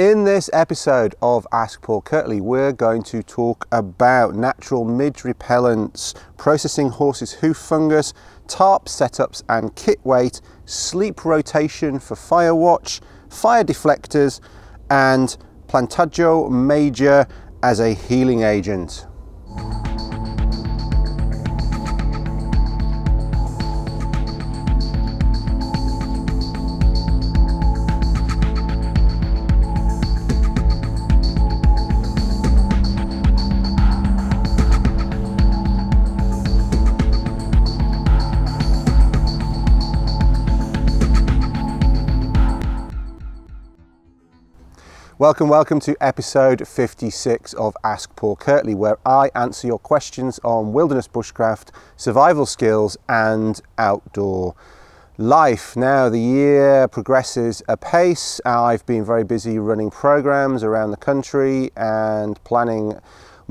In this episode of Ask Paul Kirtley, we're going to talk about natural midge repellents, processing horses' hoof fungus, tarp setups and kit weight, sleep rotation for fire watch, fire reflectors, and Plantago major as a healing agent. Welcome, welcome to episode 56 of Ask Paul Kirtley, where I answer your questions on wilderness bushcraft, survival skills, and outdoor life. Now, the year progresses apace. I've been very busy running programs around the country and planning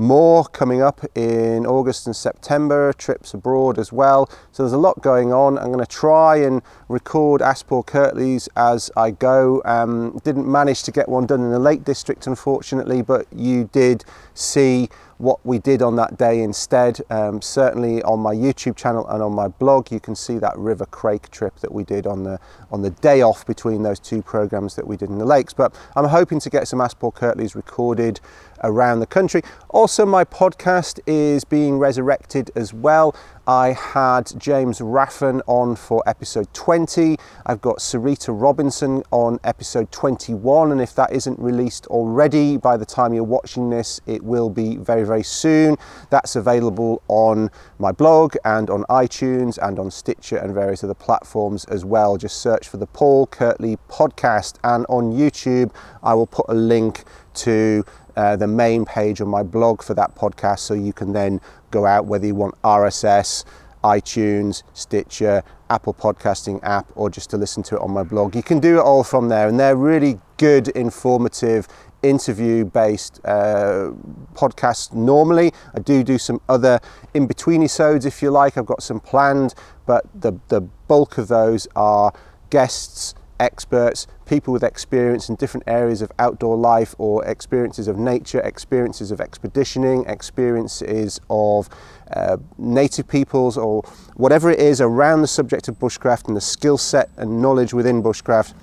more coming up in August and September, trips abroad as well. So there's a lot going on. I'm going to try and record Paul Kirtley's as I go. Um, didn't manage to get one done in the Lake District, unfortunately, but you did see what we did on that day instead. Um, certainly on my YouTube channel and on my blog, you can see that River Crake trip that we did on the on the day off between those two programs that we did in the lakes. But I'm hoping to get some Paul Kirtley's recorded around the country. Also, my podcast is being resurrected as well. I had James Raffan on for episode 20. I've got Sarita Robinson on episode 21, and if that isn't released already by the time you're watching this, it will be very, very soon. That's available on my blog and on iTunes and on Stitcher and various other platforms as well. Just search for the Paul Kirtley podcast, and on YouTube, I will put a link to uh, the main page on my blog for that podcast so you can then go out whether you want RSS, iTunes, Stitcher, Apple Podcasting app, or just to listen to it on my blog. You can do it all from there, and they're really good, informative, interview based uh, podcasts normally. I do do some other in between episodes if you like, I've got some planned, but the, the bulk of those are guests experts, people with experience in different areas of outdoor life or experiences of nature, experiences of expeditioning, experiences of uh, native peoples, or whatever it is around the subject of bushcraft and the skill set and knowledge within bushcraft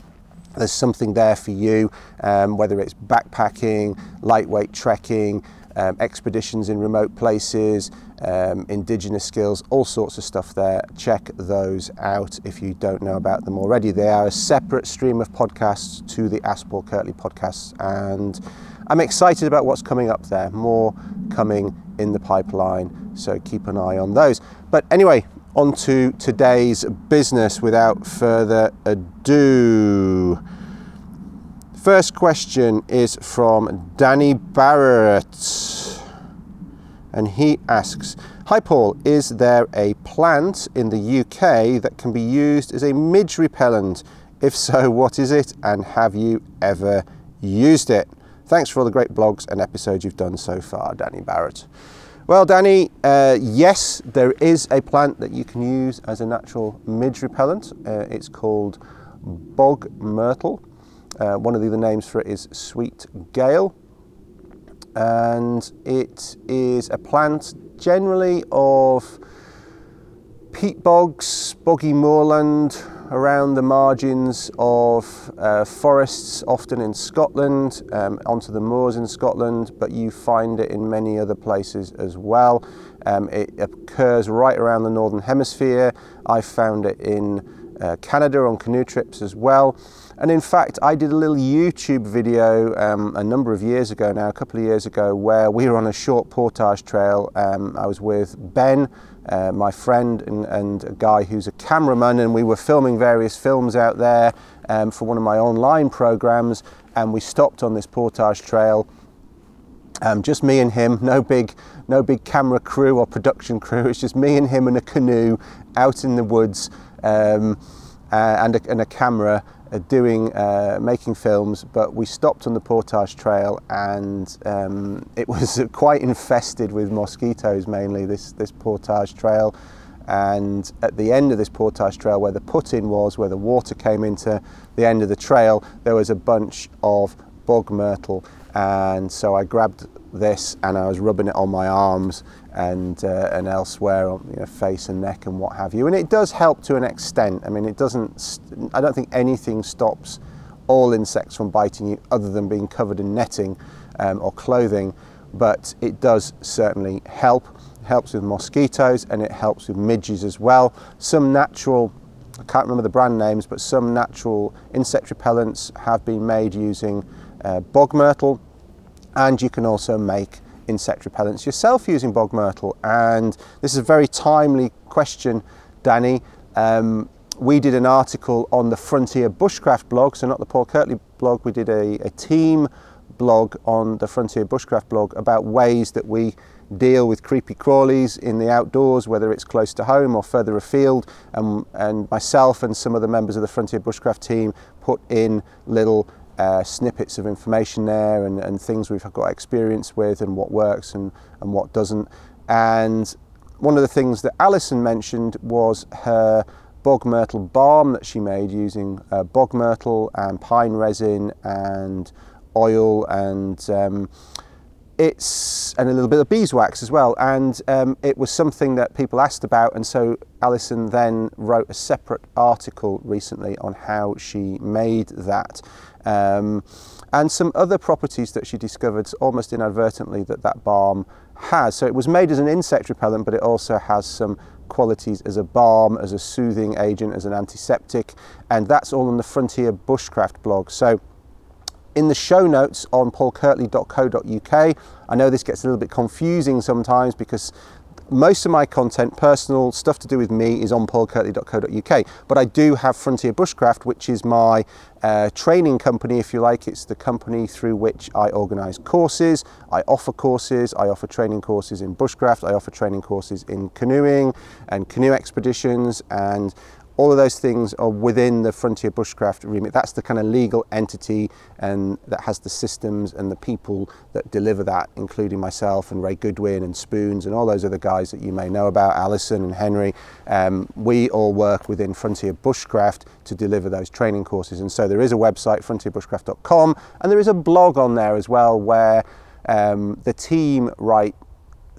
there's something there for you, um, whether it's backpacking, lightweight trekking, um, expeditions in remote places, um, indigenous skills, all sorts of stuff there. Check those out if you don't know about them already. They are a separate stream of podcasts to the Paul Kirtley podcasts, and I'm excited about what's coming up there. More coming in the pipeline, so keep an eye on those. But anyway, on to today's business without further ado. First question is from Danny Barrett. And he asks Hi Paul, is there a plant in the UK that can be used as a midge repellent? If so, what is it and have you ever used it? Thanks for all the great blogs and episodes you've done so far, Danny Barrett. Well, Danny, uh, yes, there is a plant that you can use as a natural midge repellent. Uh, it's called bog myrtle. Uh, one of the other names for it is sweet gale. And it is a plant generally of peat bogs, boggy moorland, around the margins of uh, forests, often in Scotland, um, onto the moors in Scotland, but you find it in many other places as well. Um, it occurs right around the northern hemisphere. I found it in uh, Canada on canoe trips as well. And in fact, I did a little YouTube video um, a number of years ago now, a couple of years ago, where we were on a short portage trail. Um, I was with Ben, uh, my friend, and, and, a guy who's a cameraman, and we were filming various films out there um, for one of my online programs. And we stopped on this portage trail. Um, just me and him, no big, no big camera crew or production crew. It's just me and him in a canoe out in the woods um, uh, and, a, and a camera doing uh, making films, but we stopped on the portage trail, and um, it was quite infested with mosquitoes mainly. This this portage trail, and at the end of this portage trail, where the put-in was, where the water came into the end of the trail, there was a bunch of bog myrtle. And so I grabbed this and I was rubbing it on my arms and uh, and elsewhere on you know, face and neck and what have you. And it does help to an extent. I mean, it doesn't. I don't think anything stops all insects from biting you other than being covered in netting um, or clothing, but it does certainly help. It helps with mosquitoes and it helps with midges as well. Some natural I can't remember the brand names, but some natural insect repellents have been made using uh, bog myrtle, and you can also make insect repellents yourself using bog myrtle. And this is a very timely question, Danny. Um, we did an article on the Frontier Bushcraft blog, so not the Paul Kirtley blog, we did a, a team blog on the Frontier Bushcraft blog about ways that we deal with creepy crawlies in the outdoors, whether it's close to home or further afield. And, and myself and some of the members of the Frontier Bushcraft team put in little uh, snippets of information there and, and things we've got experience with and what works and, and what doesn't. And one of the things that Alison mentioned was her bog myrtle balm that she made using uh, bog myrtle and pine resin and oil and um, it's and a little bit of beeswax as well and um, it was something that people asked about and so Alison then wrote a separate article recently on how she made that um, and some other properties that she discovered almost inadvertently that that balm has so it was made as an insect repellent but it also has some qualities as a balm as a soothing agent as an antiseptic and that's all on the frontier bushcraft blog so in the show notes on paulkirtley.co.uk. I know this gets a little bit confusing sometimes because most of my content, personal stuff to do with me, is on paulkirtley.co.uk. But I do have Frontier Bushcraft, which is my uh, training company, if you like. It's the company through which I organise courses. I offer courses. I offer training courses in bushcraft. I offer training courses in canoeing and canoe expeditions and all of those things are within the Frontier Bushcraft remit. That's the kind of legal entity and that has the systems and the people that deliver that, including myself and Ray Goodwin and Spoons and all those other guys that you may know about, Alison and Henry. Um, we all work within Frontier Bushcraft to deliver those training courses. And so there is a website, frontierbushcraft.com, and there is a blog on there as well where um, the team write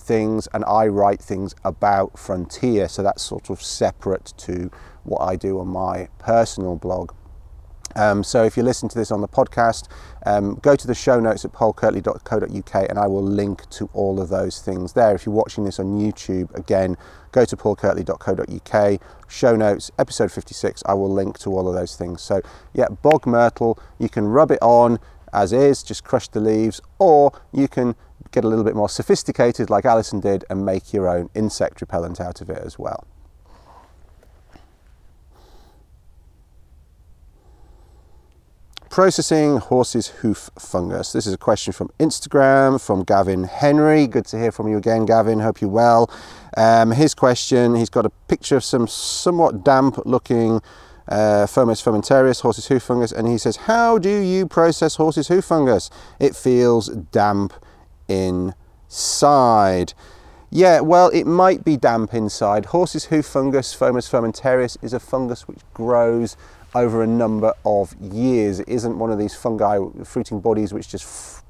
things and I write things about Frontier. So that's sort of separate to what I do on my personal blog. Um, so if you listen to this on the podcast, um, go to the show notes at paulkirtley.co.uk and I will link to all of those things there. If you're watching this on YouTube, again, go to paulkirtley.co.uk, show notes, episode 56, I will link to all of those things. So yeah, bog myrtle, you can rub it on as is, just crush the leaves, or you can get a little bit more sophisticated like Alison did and make your own insect repellent out of it as well. Processing horse's hoof fungus. This is a question from Instagram from Gavin Henry. Good to hear from you again, Gavin. Hope you're well. Um, his question he's got a picture of some somewhat damp looking uh, Fomes fomentarius, horse's hoof fungus, and he says, How do you process horse's hoof fungus? It feels damp inside. Yeah, well, it might be damp inside. Horse's hoof fungus, Fomes fomentarius, is a fungus which grows over a number of years. It isn't one of these fungi fruiting bodies which just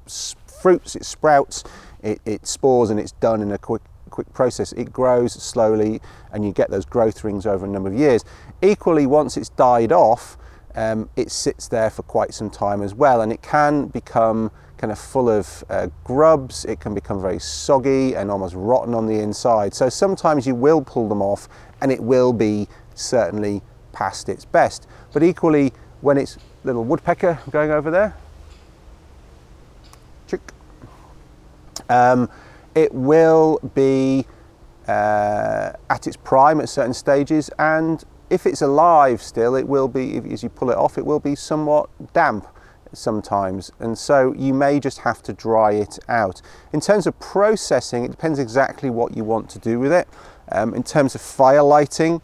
fruits, it sprouts, it, it spores, and it's done in a quick quick process. It grows slowly, and you get those growth rings over a number of years. Equally, once it's died off, um, it sits there for quite some time as well, and it can become kind of full of uh, grubs. It can become very soggy and almost rotten on the inside. So sometimes you will pull them off, and it will be certainly past its best. But equally, when it's little woodpecker going over there, um, it will be uh, at its prime at certain stages, and if it's alive still, it will be, as you pull it off, it will be somewhat damp sometimes, and so you may just have to dry it out. In terms of processing, it depends exactly what you want to do with it. Um, in terms of fire lighting,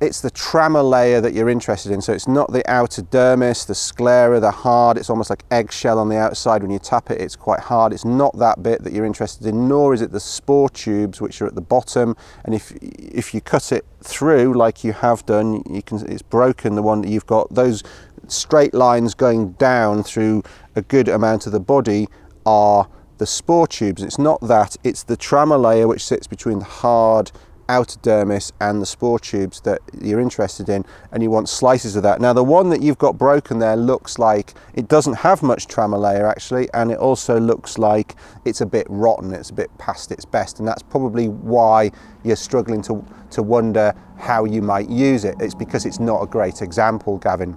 it's the trama layer that you're interested in. So it's not the outer dermis, the sclera, the hard. It's almost like eggshell on the outside. When you tap it, it's quite hard. It's not that bit that you're interested in, nor is it the spore tubes, which are at the bottom. And if if you cut it through, like you have done, you can. It's broken. The one that you've got. Those straight lines going down through a good amount of the body are the spore tubes. It's not that, it's the trama layer which sits between the hard outer dermis and the spore tubes that you're interested in and you want slices of that. Now the one that you've got broken there looks like it doesn't have much trama layer actually and it also looks like it's a bit rotten, it's a bit past its best and that's probably why you're struggling to, to wonder how you might use it. It's because it's not a great example, Gavin.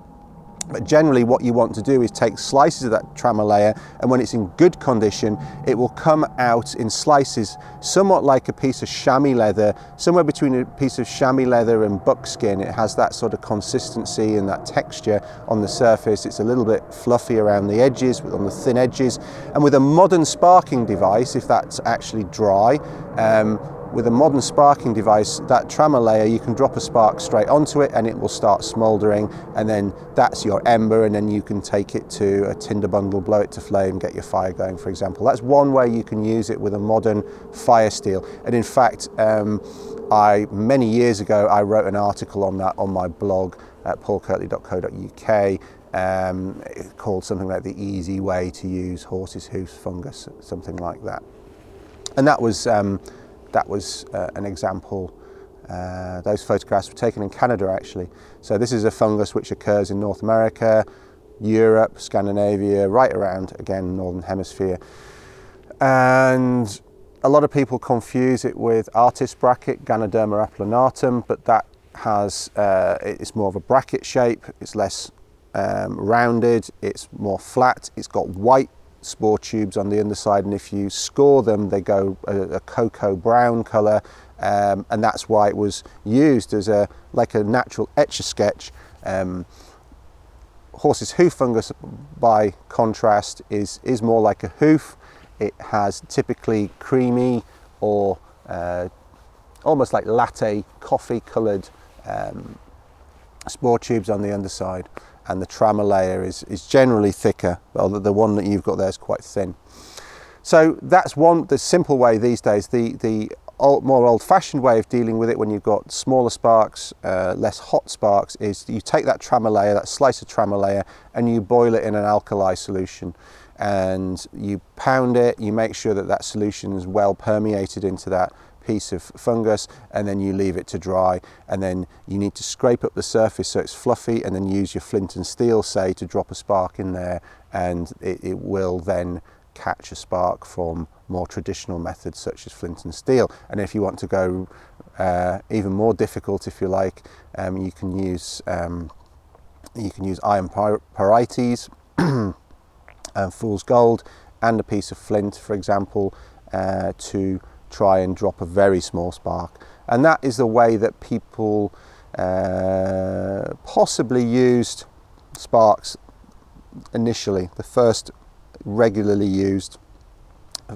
But generally what you want to do is take slices of that trama layer and when it's in good condition, it will come out in slices somewhat like a piece of chamois leather, somewhere between a piece of chamois leather and buckskin. It has that sort of consistency and that texture on the surface. It's a little bit fluffy around the edges, on the thin edges. And with a modern sparking device, if that's actually dry, um, with a modern sparking device, that trama layer, you can drop a spark straight onto it and it will start smouldering and then that's your ember and then you can take it to a tinder bundle, blow it to flame, get your fire going, for example. That's one way you can use it with a modern fire steel. And in fact, um, I many years ago, I wrote an article on that on my blog at paulkirtley.co.uk um, called something like the easy way to use horse's hoof fungus, something like that. And that was um, that was uh, an example. Uh, those photographs were taken in Canada actually. So this is a fungus which occurs in North America, Europe, Scandinavia, right around again Northern Hemisphere. And a lot of people confuse it with artist bracket, Ganoderma applanatum, but that has, uh, it's more of a bracket shape, it's less um, rounded, it's more flat, it's got white spore tubes on the underside and if you score them they go a, a cocoa brown colour um, and that's why it was used as a like a natural etch a sketch. Um, horse's hoof fungus by contrast is is more like a hoof. It has typically creamy or uh, almost like latte coffee coloured um, spore tubes on the underside and the trama layer is, is generally thicker, although the one that you've got there is quite thin. So that's one, the simple way these days. The, the old, more old-fashioned way of dealing with it when you've got smaller sparks, uh, less hot sparks, is you take that trama layer, that slice of trama layer, and you boil it in an alkali solution. And you pound it, you make sure that that solution is well permeated into that piece of fungus and then you leave it to dry. And then you need to scrape up the surface so it's fluffy and then use your flint and steel say to drop a spark in there and it, it will then catch a spark from more traditional methods such as flint and steel. And if you want to go uh, even more difficult if you like um, you can use um, you can use iron pyrites and fool's gold and a piece of flint for example uh, to try and drop a very small spark. And that is the way that people uh, possibly used sparks initially. The first regularly used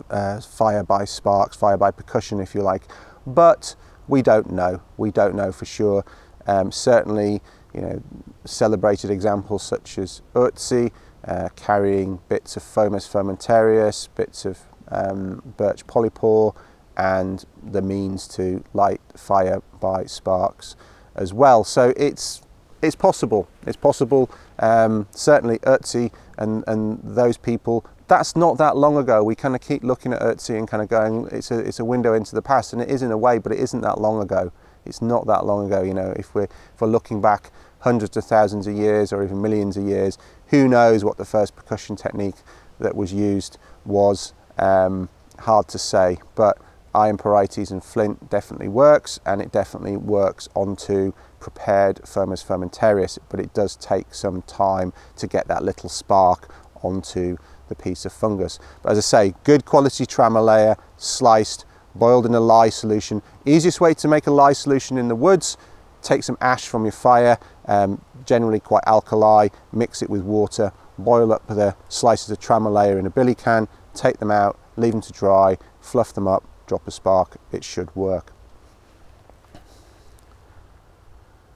uh, fire by sparks, fire by percussion, if you like. But we don't know. We don't know for sure. Um, certainly, you know, celebrated examples such as Ötzi uh, carrying bits of Fomes fomentarius, bits of um, birch polypore, and the means to light fire by sparks as well. So it's it's possible. It's possible. Um, certainly, Ötzi and and those people. That's not that long ago. We kind of keep looking at Ötzi and kind of going, it's a it's a window into the past, and it is in a way, but it isn't that long ago. It's not that long ago. You know, if we're if we're looking back hundreds of thousands of years or even millions of years, who knows what the first percussion technique that was used was? Um, hard to say, but iron pyrites and flint definitely works and it definitely works onto prepared Fomes fomentarius but it does take some time to get that little spark onto the piece of fungus. But as I say, good quality trama layer, sliced, boiled in a lye solution. Easiest way to make a lye solution in the woods, take some ash from your fire, um, generally quite alkali, mix it with water, boil up the slices of trama layer in a billy can, take them out, leave them to dry, fluff them up, drop a spark, it should work.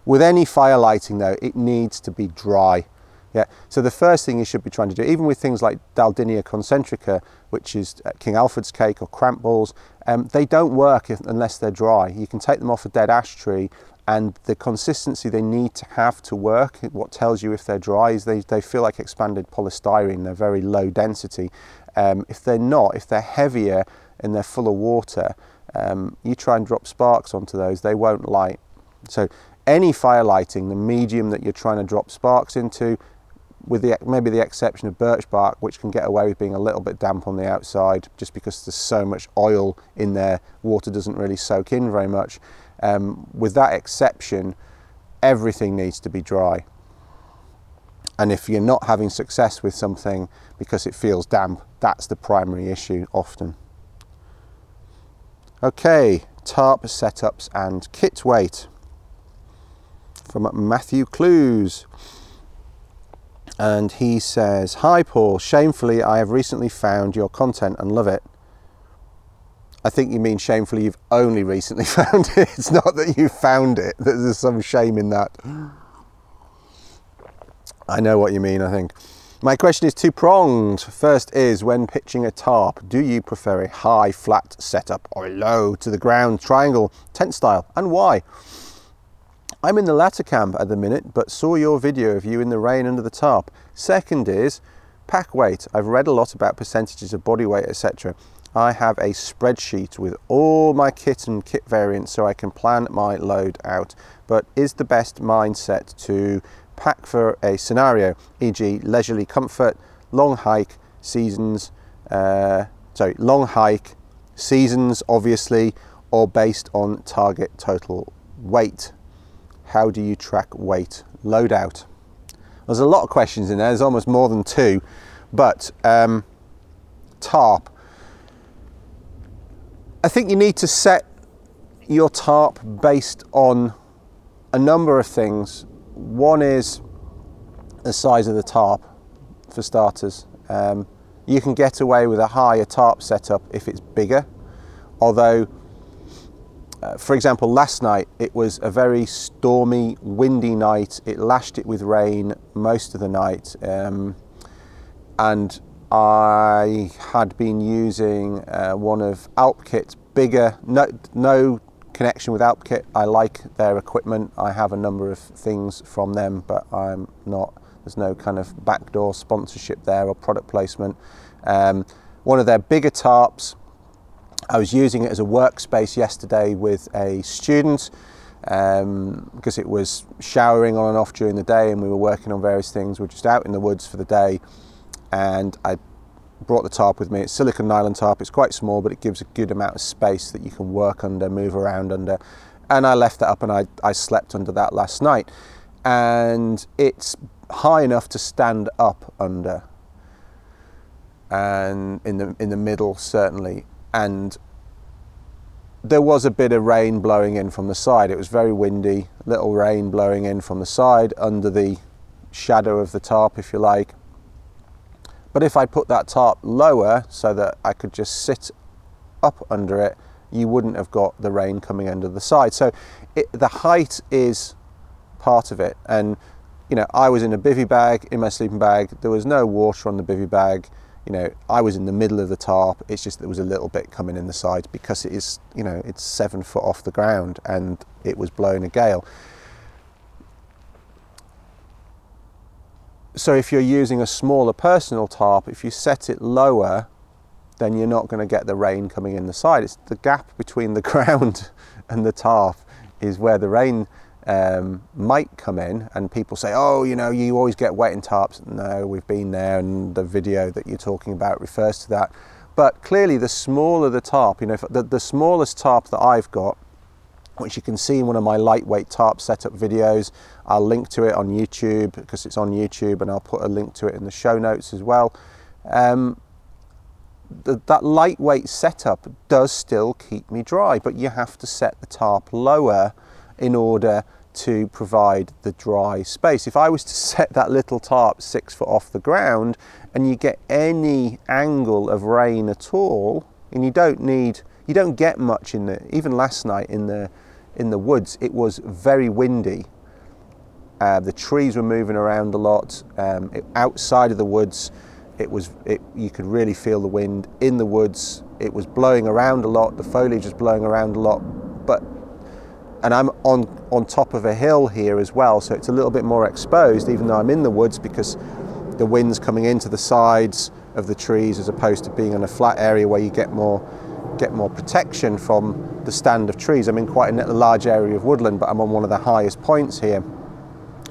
With any fire lighting though, it needs to be dry. Yeah. So the first thing you should be trying to do, even with things like Daldinia concentrica, which is uh, King Alfred's cake or cramp balls, um, they don't work if, unless they're dry. You can take them off a dead ash tree and the consistency they need to have to work, what tells you if they're dry is they, they feel like expanded polystyrene, they're very low density. Um, if they're not, if they're heavier and they're full of water, um, you try and drop sparks onto those, they won't light. So any fire lighting, the medium that you're trying to drop sparks into, with the, maybe the exception of birch bark, which can get away with being a little bit damp on the outside just because there's so much oil in there, water doesn't really soak in very much. Um, with that exception, everything needs to be dry. And if you're not having success with something because it feels damp, that's the primary issue often. Okay, tarp setups and kit weight from Matthew Clues. And he says, Hi Paul, shamefully I have recently found your content and love it. I think you mean shamefully you've only recently found it. It's not that you found it. There's some shame in that. I know what you mean, I think. My question is two pronged. First is when pitching a tarp, do you prefer a high flat setup or a low to the ground triangle tent style and why? I'm in the latter camp at the minute, but saw your video of you in the rain under the tarp. Second is pack weight. I've read a lot about percentages of body weight, etc. I have a spreadsheet with all my kit and kit variants so I can plan my load out. But is the best mindset to pack for a scenario, e.g., leisurely comfort, long hike, seasons, uh, sorry, long hike, seasons, obviously, or based on target total weight? How do you track weight load out? There's a lot of questions in there, there's almost more than two, but um, TARP I think you need to set your tarp based on a number of things. One is the size of the tarp, for starters. Um, you can get away with a higher tarp setup if it's bigger, although, uh, for example, last night it was a very stormy, windy night. It lashed it with rain most of the night, um, and I had been using uh, one of Alpkit's bigger, no, no connection with Alpkit. I like their equipment. I have a number of things from them, but I'm not, there's no kind of backdoor sponsorship there or product placement. Um, one of their bigger tarps, I was using it as a workspace yesterday with a student um, because it was showering on and off during the day and we were working on various things. We we're just out in the woods for the day and I brought the tarp with me. It's silicon nylon tarp. It's quite small, but it gives a good amount of space that you can work under, move around under. And I left that up and I, I slept under that last night. And it's high enough to stand up under and in the in the middle certainly and there was a bit of rain blowing in from the side it was very windy little rain blowing in from the side under the shadow of the tarp if you like but if I put that tarp lower so that I could just sit up under it, you wouldn't have got the rain coming under the side. So it, the height is part of it. And, you know, I was in a bivy bag, in my sleeping bag. There was no water on the bivy bag. You know, I was in the middle of the tarp. It's just there was a little bit coming in the side because it is, you know, it's seven foot off the ground and it was blowing a gale. So if you're using a smaller personal tarp, if you set it lower, then you're not going to get the rain coming in the side. It's the gap between the ground and the tarp is where the rain um, might come in. And people say, oh, you know, you always get wet in tarps. No, we've been there, and the video that you're talking about refers to that. But clearly, the smaller the tarp, you know, the, the smallest tarp that I've got which you can see in one of my lightweight tarp setup videos. I'll link to it on YouTube because it's on YouTube and I'll put a link to it in the show notes as well. Um, the, that lightweight setup does still keep me dry, but you have to set the tarp lower in order to provide the dry space. If I was to set that little tarp six foot off the ground and you get any angle of rain at all, and you don't need, you don't get much in the, even last night in the in the woods, it was very windy. Uh, the trees were moving around a lot. Um, it, outside of the woods, it was it, you could really feel the wind. In the woods, it was blowing around a lot. The foliage was blowing around a lot, but and I'm on, on top of a hill here as well, so it's a little bit more exposed, even though I'm in the woods because the wind's coming into the sides of the trees as opposed to being in a flat area where you get more get more protection from the stand of trees. I'm in quite a large area of woodland, but I'm on one of the highest points here.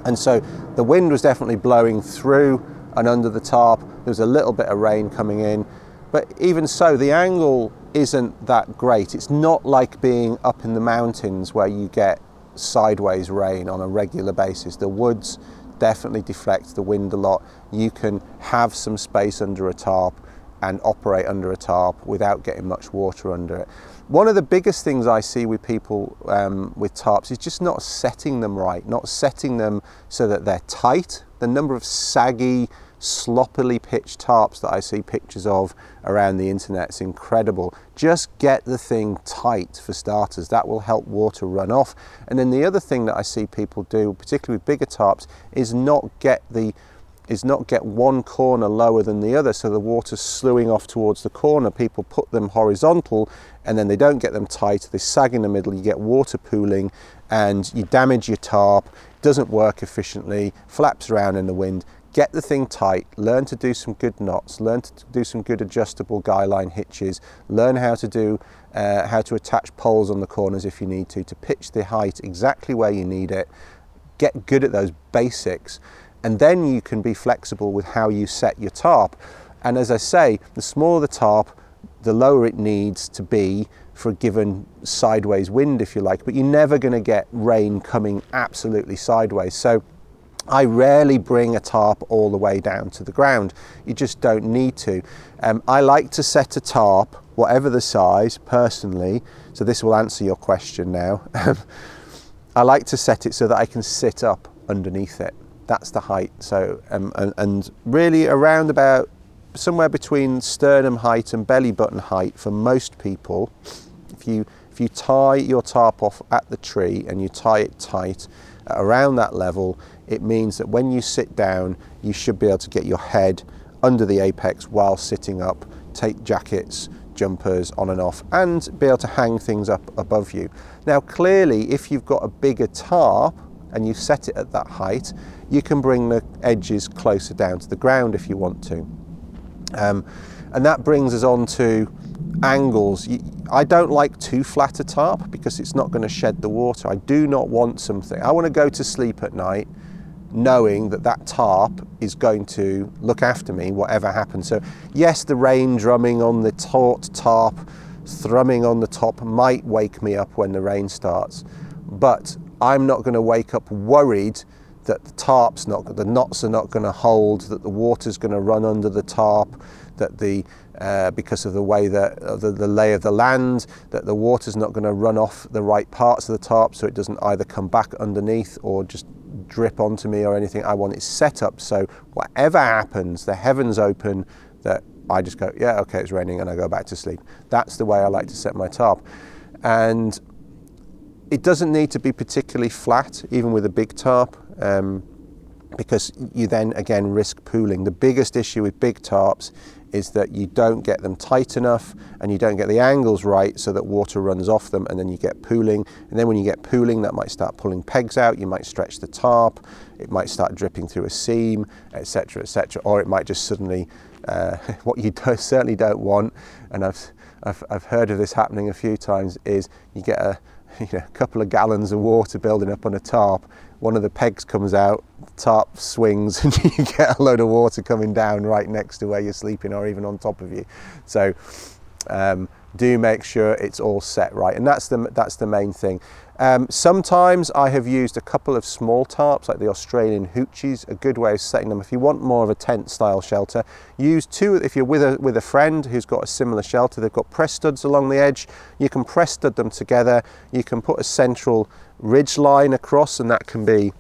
And so the wind was definitely blowing through and under the tarp. There was a little bit of rain coming in, but even so, the angle isn't that great. It's not like being up in the mountains where you get sideways rain on a regular basis. The woods definitely deflect the wind a lot. You can have some space under a tarp and operate under a tarp without getting much water under it. One of the biggest things I see with people um, with tarps is just not setting them right, not setting them so that they're tight. The number of saggy, sloppily pitched tarps that I see pictures of around the internet is incredible. Just get the thing tight for starters. That will help water run off. And then the other thing that I see people do, particularly with bigger tarps, is not get the is not get one corner lower than the other so the water's slewing off towards the corner. People put them horizontal and then they don't get them tight, they sag in the middle, you get water pooling and you damage your tarp, doesn't work efficiently, flaps around in the wind. Get the thing tight, learn to do some good knots, learn to do some good adjustable guy line hitches, learn how to do uh, how to attach poles on the corners if you need to, to pitch the height exactly where you need it. Get good at those basics and then you can be flexible with how you set your tarp. And as I say, the smaller the tarp, the lower it needs to be for a given sideways wind, if you like, but you're never going to get rain coming absolutely sideways. So I rarely bring a tarp all the way down to the ground. You just don't need to. Um, I like to set a tarp, whatever the size, personally. So this will answer your question now. I like to set it so that I can sit up underneath it that's the height. So um, and, and really around about somewhere between sternum height and belly button height for most people. If you if you tie your tarp off at the tree and you tie it tight around that level, it means that when you sit down, you should be able to get your head under the apex while sitting up, take jackets, jumpers on and off, and be able to hang things up above you. Now, clearly, if you've got a bigger tarp and you set it at that height, you can bring the edges closer down to the ground if you want to. Um, and that brings us on to angles. I don't like too flat a tarp because it's not going to shed the water. I do not want something. I want to go to sleep at night knowing that that tarp is going to look after me whatever happens. So yes, the rain drumming on the taut tarp, thrumming on the top might wake me up when the rain starts, but I'm not going to wake up worried that the tarp's not, the knots are not going to hold, that the water's going to run under the tarp, that the uh, because of the way that uh, the, the lay of the land, that the water's not going to run off the right parts of the tarp, so it doesn't either come back underneath or just drip onto me or anything. I want it set up so whatever happens, the heavens open, that I just go, yeah, okay, it's raining, and I go back to sleep. That's the way I like to set my tarp, and it doesn't need to be particularly flat, even with a big tarp um, because you then again risk pooling. The biggest issue with big tarps is that you don't get them tight enough and you don't get the angles right so that water runs off them and then you get pooling. And then when you get pooling, that might start pulling pegs out, you might stretch the tarp, it might start dripping through a seam, etc., etc., or it might just suddenly, uh, what you do, certainly don't want, and I've, I've, I've heard of this happening a few times, is you get a, you know, a couple of gallons of water building up on a tarp one of the pegs comes out, tarp swings, and you get a load of water coming down right next to where you're sleeping or even on top of you. So um, do make sure it's all set right, and that's the that's the main thing. Um, sometimes I have used a couple of small tarps, like the Australian hoochies, a good way of setting them. If you want more of a tent style shelter, use two. If you're with a with a friend who's got a similar shelter, they've got press studs along the edge. You can press stud them together. You can put a central ridge line across, and that can be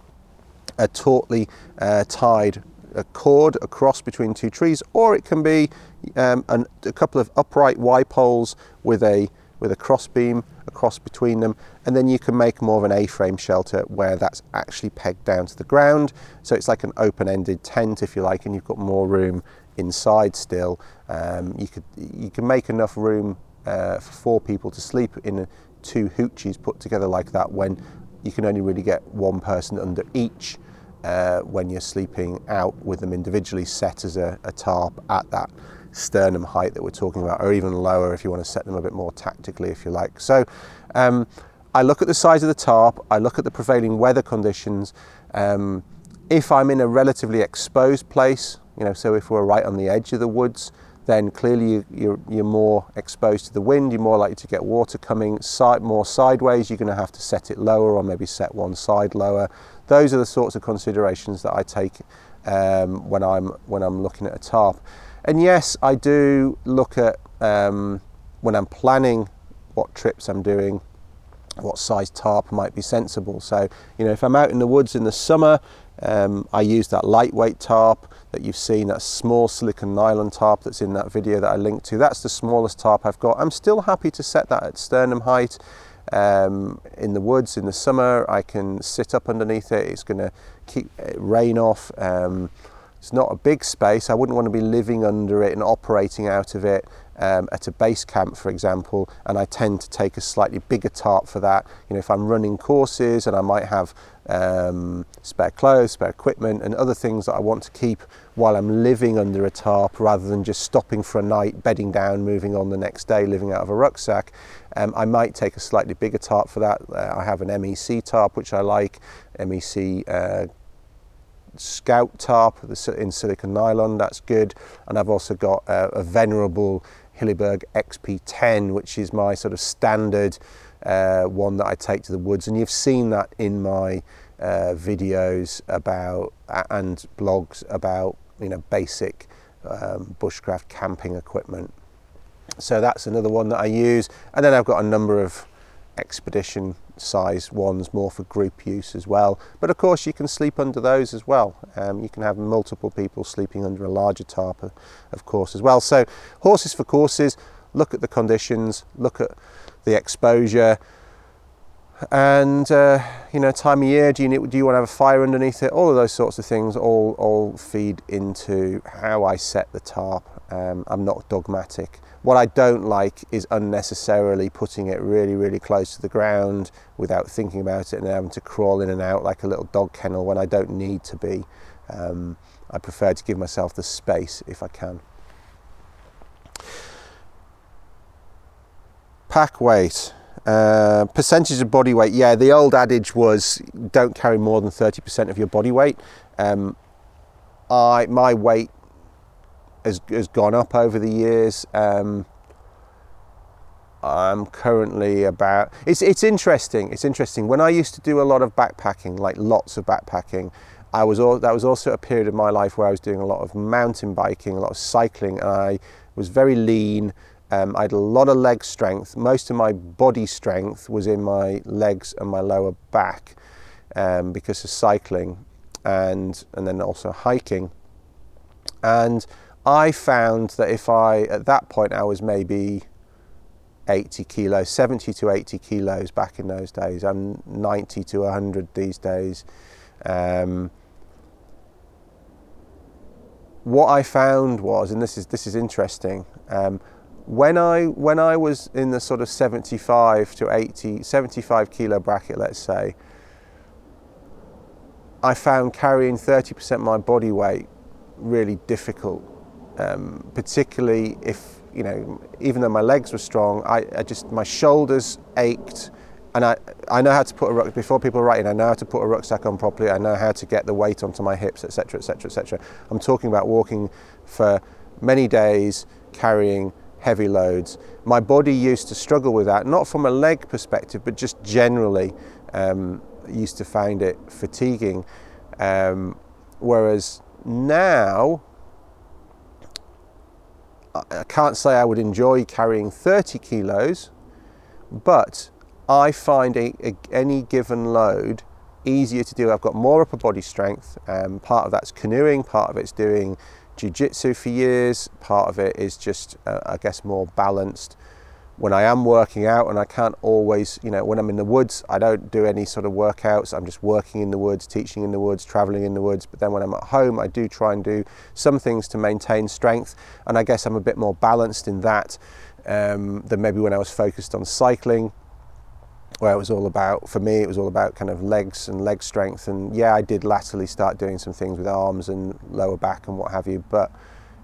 a tautly uh, tied a cord across between two trees, or it can be um, an, a couple of upright Y poles with a with a crossbeam across between them, and then you can make more of an A-frame shelter where that's actually pegged down to the ground. So it's like an open-ended tent, if you like, and you've got more room inside still. Um, you could you can make enough room uh, for four people to sleep in two hoochies put together like that when you can only really get one person under each uh, when you're sleeping out with them individually set as a, a tarp at that sternum height that we're talking about, or even lower if you want to set them a bit more tactically, if you like. So um, I look at the size of the tarp, I look at the prevailing weather conditions. Um, if I'm in a relatively exposed place, you know, so if we're right on the edge of the woods, then clearly you're, you're more exposed to the wind, you're more likely to get water coming side, more sideways, you're going to have to set it lower or maybe set one side lower. Those are the sorts of considerations that I take um, when, I'm, when I'm looking at a tarp. And yes, I do look at um, when I'm planning what trips I'm doing, what size tarp might be sensible. So, you know, if I'm out in the woods in the summer, um, I use that lightweight tarp that you've seen, that small silicon nylon tarp that's in that video that I linked to. That's the smallest tarp I've got. I'm still happy to set that at sternum height. Um, in the woods in the summer, I can sit up underneath it. It's going to keep rain off. Um, it's not a big space. I wouldn't want to be living under it and operating out of it um, at a base camp, for example. And I tend to take a slightly bigger tarp for that. You know, if I'm running courses and I might have um, spare clothes, spare equipment, and other things that I want to keep while I'm living under a tarp rather than just stopping for a night, bedding down, moving on the next day, living out of a rucksack. Um, I might take a slightly bigger tarp for that. Uh, I have an MEC tarp, which I like, MEC uh, Scout tarp in silicon nylon, that's good. And I've also got a, a venerable Hilleberg XP10, which is my sort of standard uh, one that I take to the woods. And you've seen that in my uh, videos about and blogs about you know basic um, bushcraft camping equipment. So that's another one that I use. And then I've got a number of expedition size ones more for group use as well. But of course, you can sleep under those as well. Um, you can have multiple people sleeping under a larger tarp, of course, as well. So, horses for courses, look at the conditions, look at the exposure. And uh, you know, time of year. Do you need, do you want to have a fire underneath it? All of those sorts of things all all feed into how I set the tarp. Um, I'm not dogmatic. What I don't like is unnecessarily putting it really, really close to the ground without thinking about it and having to crawl in and out like a little dog kennel when I don't need to be. Um, I prefer to give myself the space if I can. Pack weight. Uh, percentage of body weight. Yeah, the old adage was don't carry more than 30% of your body weight. Um, I my weight has, has gone up over the years. Um, I'm currently about. It's it's interesting. It's interesting. When I used to do a lot of backpacking, like lots of backpacking, I was all, that was also a period of my life where I was doing a lot of mountain biking, a lot of cycling, and I was very lean. Um, I had a lot of leg strength. Most of my body strength was in my legs and my lower back um, because of cycling and and then also hiking. And I found that if I, at that point, I was maybe 80 kilos, 70 to 80 kilos back in those days. I'm 90 to 100 these days. Um, what I found was, and this is this is interesting, um, when I when I was in the sort of 75 to 80, 75 kilo bracket, let's say, I found carrying 30% of my body weight really difficult um, particularly if you know even though my legs were strong I, I, just my shoulders ached. And I, I know how to put a rucksack before people writing I know how to put a rucksack on properly. I know how to get the weight onto my hips etc etc etc I'm talking about walking for many days carrying heavy loads. My body used to struggle with that not from a leg perspective but just generally um, used to find it fatiguing. Um, whereas now I can't say I would enjoy carrying 30 kilos, but I find a, a, any given load easier to do. I've got more upper body strength. Um, part of that's canoeing, part of it's doing jiu-jitsu for years, part of it is just, uh, I guess, more balanced when I am working out and I can't always, you know, when I'm in the woods, I don't do any sort of workouts. I'm just working in the woods, teaching in the woods, traveling in the woods. But then when I'm at home, I do try and do some things to maintain strength. And I guess I'm a bit more balanced in that um, than maybe when I was focused on cycling. where it was all about, for me, it was all about kind of legs and leg strength. And yeah, I did latterly start doing some things with arms and lower back and what have you. But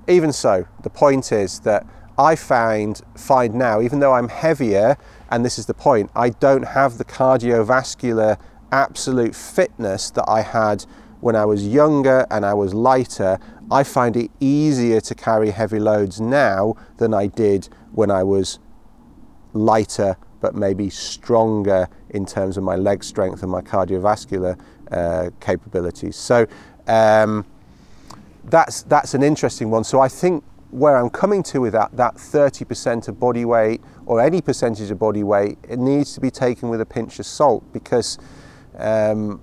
even so, the point is that I find find now, even though I'm heavier, and this is the point, I don't have the cardiovascular absolute fitness that I had when I was younger and I was lighter. I find it easier to carry heavy loads now than I did when I was lighter but maybe stronger in terms of my leg strength and my cardiovascular uh, capabilities. So um, that's that's an interesting one. So I think where I'm coming to with that, that 30% of body weight or any percentage of body weight, it needs to be taken with a pinch of salt because um,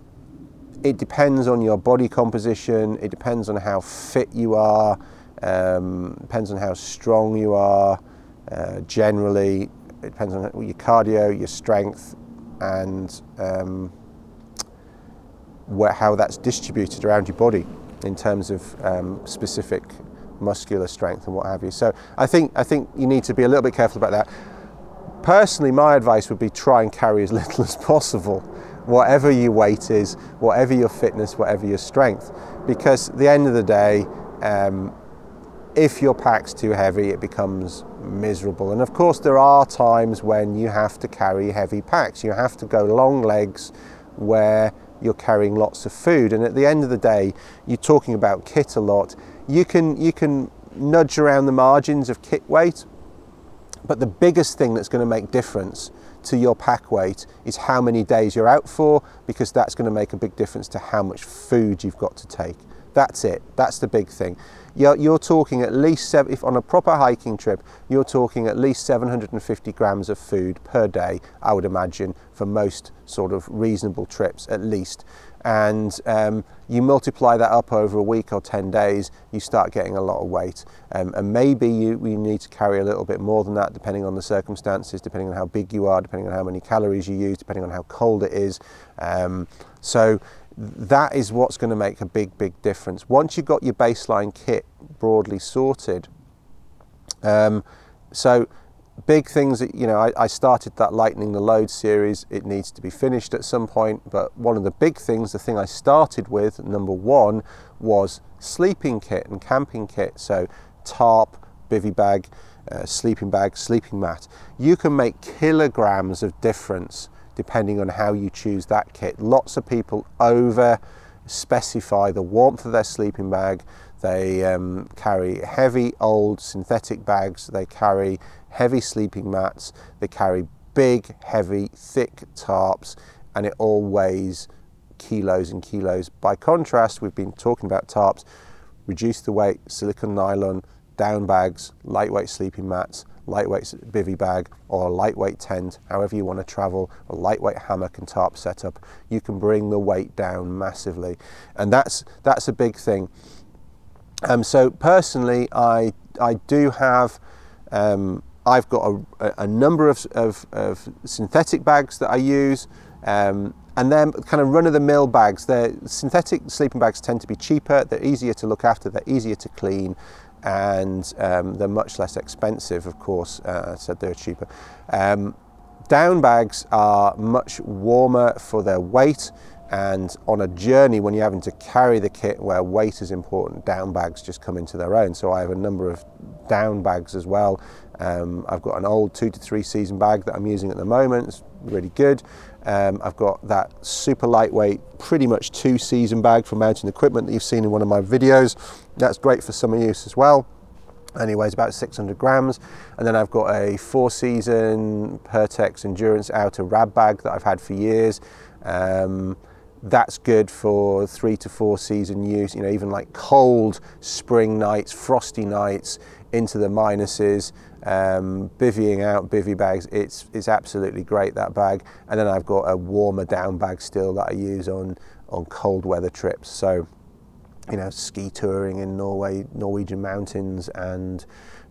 it depends on your body composition, it depends on how fit you are, um, depends on how strong you are. Uh, generally, it depends on your cardio, your strength, and um, where, how that's distributed around your body in terms of um, specific muscular strength and what have you. So I think I think you need to be a little bit careful about that. Personally, my advice would be try and carry as little as possible, whatever your weight is, whatever your fitness, whatever your strength, because at the end of the day, um, if your pack's too heavy, it becomes miserable. And of course, there are times when you have to carry heavy packs. You have to go long legs where you're carrying lots of food. And at the end of the day, you're talking about kit a lot. You can you can nudge around the margins of kit weight, but the biggest thing that's going to make difference to your pack weight is how many days you're out for, because that's going to make a big difference to how much food you've got to take. That's it. That's the big thing. You're, you're talking at least, seven, if on a proper hiking trip, you're talking at least 750 grams of food per day, I would imagine, for most sort of reasonable trips at least. And um, you multiply that up over a week or 10 days, you start getting a lot of weight. Um, and maybe you, you need to carry a little bit more than that, depending on the circumstances, depending on how big you are, depending on how many calories you use, depending on how cold it is. Um, so that is what's going to make a big, big difference. Once you've got your baseline kit broadly sorted, um, so big things that, you know, I, I, started that Lightening the Load series. It needs to be finished at some point, but one of the big things, the thing I started with, number one, was sleeping kit and camping kit. So tarp, bivy bag, uh, sleeping bag, sleeping mat. You can make kilograms of difference depending on how you choose that kit. Lots of people over specify the warmth of their sleeping bag. They um, carry heavy old synthetic bags, they carry heavy sleeping mats, they carry big, heavy, thick tarps, and it all weighs kilos and kilos. By contrast, we've been talking about tarps, reduce the weight, silicone nylon, down bags, lightweight sleeping mats, lightweight bivy bag or a lightweight tent, however you want to travel, a lightweight hammock and tarp setup, you can bring the weight down massively. And that's, that's a big thing. Um, so personally, I, I do have, um, I've got a, a number of, of, of, synthetic bags that I use. Um, and then kind of run-of-the-mill bags. The synthetic sleeping bags tend to be cheaper. They're easier to look after. They're easier to clean, and um, they're much less expensive, of course, uh, so they're cheaper. Um, down bags are much warmer for their weight, and on a journey when you're having to carry the kit where weight is important, down bags just come into their own. So I have a number of down bags as well. Um, I've got an old two to three season bag that I'm using at the moment. It's really good. Um, I've got that super lightweight, pretty much two season bag for Mountain Equipment that you've seen in one of my videos. That's great for summer use as well. And it weighs about 600 grams. And then I've got a four season Pertex Endurance Outer Rab bag that I've had for years. Um, that's good for three to four season use, you know, even like cold spring nights, frosty nights into the minuses um, bivvying out bivy bags. It's it's absolutely great that bag. And then I've got a warmer down bag still that I use on on cold weather trips. So you know ski touring in Norway, Norwegian mountains, and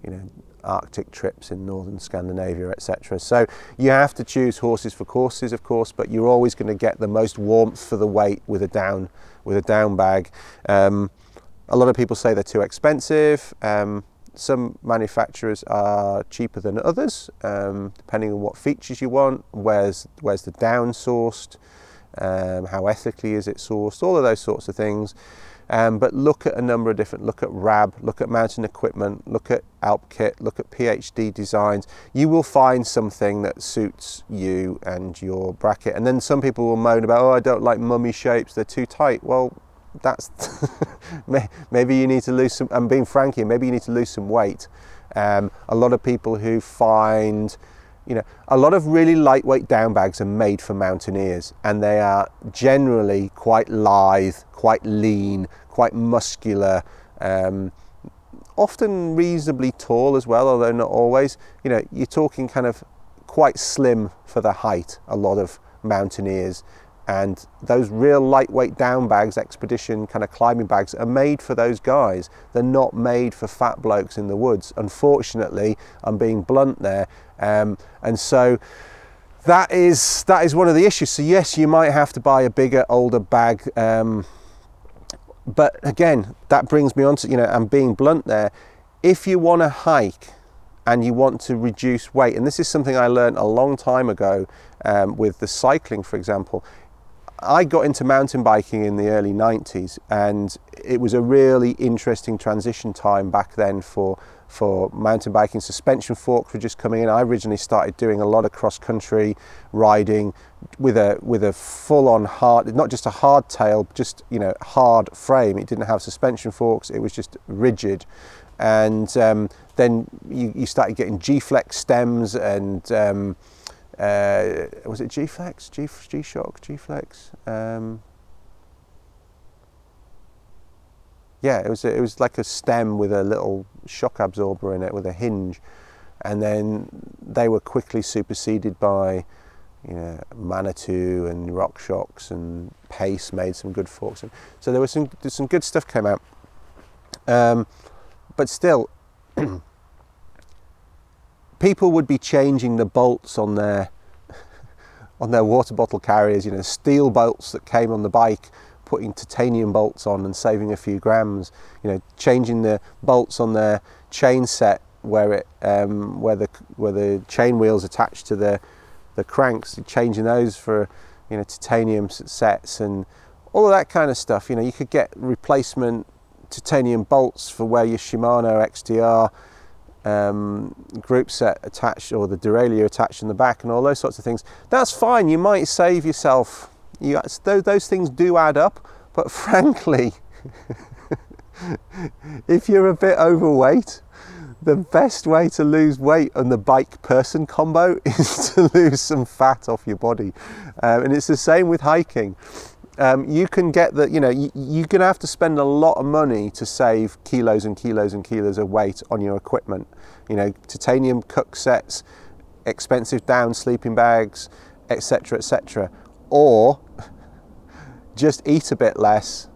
you know Arctic trips in northern Scandinavia, etc. So you have to choose horses for courses, of course, but you're always going to get the most warmth for the weight with a down with a down bag. Um, a lot of people say they're too expensive. Um, some manufacturers are cheaper than others, um, depending on what features you want. Where's where's the down sourced? Um, how ethically is it sourced? All of those sorts of things. Um, but look at a number of different, look at RAB, look at mountain equipment, look at AlpKit, look at PhD designs. You will find something that suits you and your bracket. And then some people will moan about, oh, I don't like mummy shapes, they're too tight. Well, that's maybe you need to lose some. I'm being frank here. Maybe you need to lose some weight. Um, a lot of people who find, you know, a lot of really lightweight down bags are made for mountaineers, and they are generally quite lithe, quite lean, quite muscular. Um, often reasonably tall as well, although not always. You know, you're talking kind of quite slim for the height. A lot of mountaineers, and those real lightweight down bags, expedition kind of climbing bags, are made for those guys. They're not made for fat blokes in the woods. Unfortunately, I'm being blunt there. Um, and so that is that is one of the issues. So yes, you might have to buy a bigger, older bag. Um, but again, that brings me on to you know, I'm being blunt there. If you want to hike and you want to reduce weight, and this is something I learned a long time ago um, with the cycling, for example I got into mountain biking in the early 90s and it was a really interesting transition time back then for for mountain biking. Suspension forks were just coming in. I originally started doing a lot of cross country riding with a with a full on hard not just a hard tail just you know hard frame. It didn't have suspension forks. It was just rigid. And um, then you, you started getting G-flex stems and um, uh, was it G-Flex, G, G-Shock, G-Flex? Um, yeah, it was it was like a stem with a little shock absorber in it with a hinge, and then they were quickly superseded by, you know, Manitou and RockShox and Pace made some good forks, so there was some some good stuff came out. Um, but still, people would be changing the bolts on their on their water bottle carriers, you know, steel bolts that came on the bike, putting titanium bolts on and saving a few grams, you know, changing the bolts on their chain set where it um, where the where the chain wheels attached to the the cranks, changing those for you know titanium sets and all that kind of stuff. You know, you could get replacement titanium bolts for where your Shimano XTR um, group set attached or the derailleur attached in the back and all those sorts of things. That's fine. You might save yourself. You, those, things do add up, but frankly, if you're a bit overweight, the best way to lose weight on the bike person combo is to lose some fat off your body. Um, and it's the same with hiking um, you can get the, you know, you, you're going to have to spend a lot of money to save kilos and kilos and kilos of weight on your equipment. You know, titanium cook sets, expensive down sleeping bags, etc., etc. Or just eat a bit less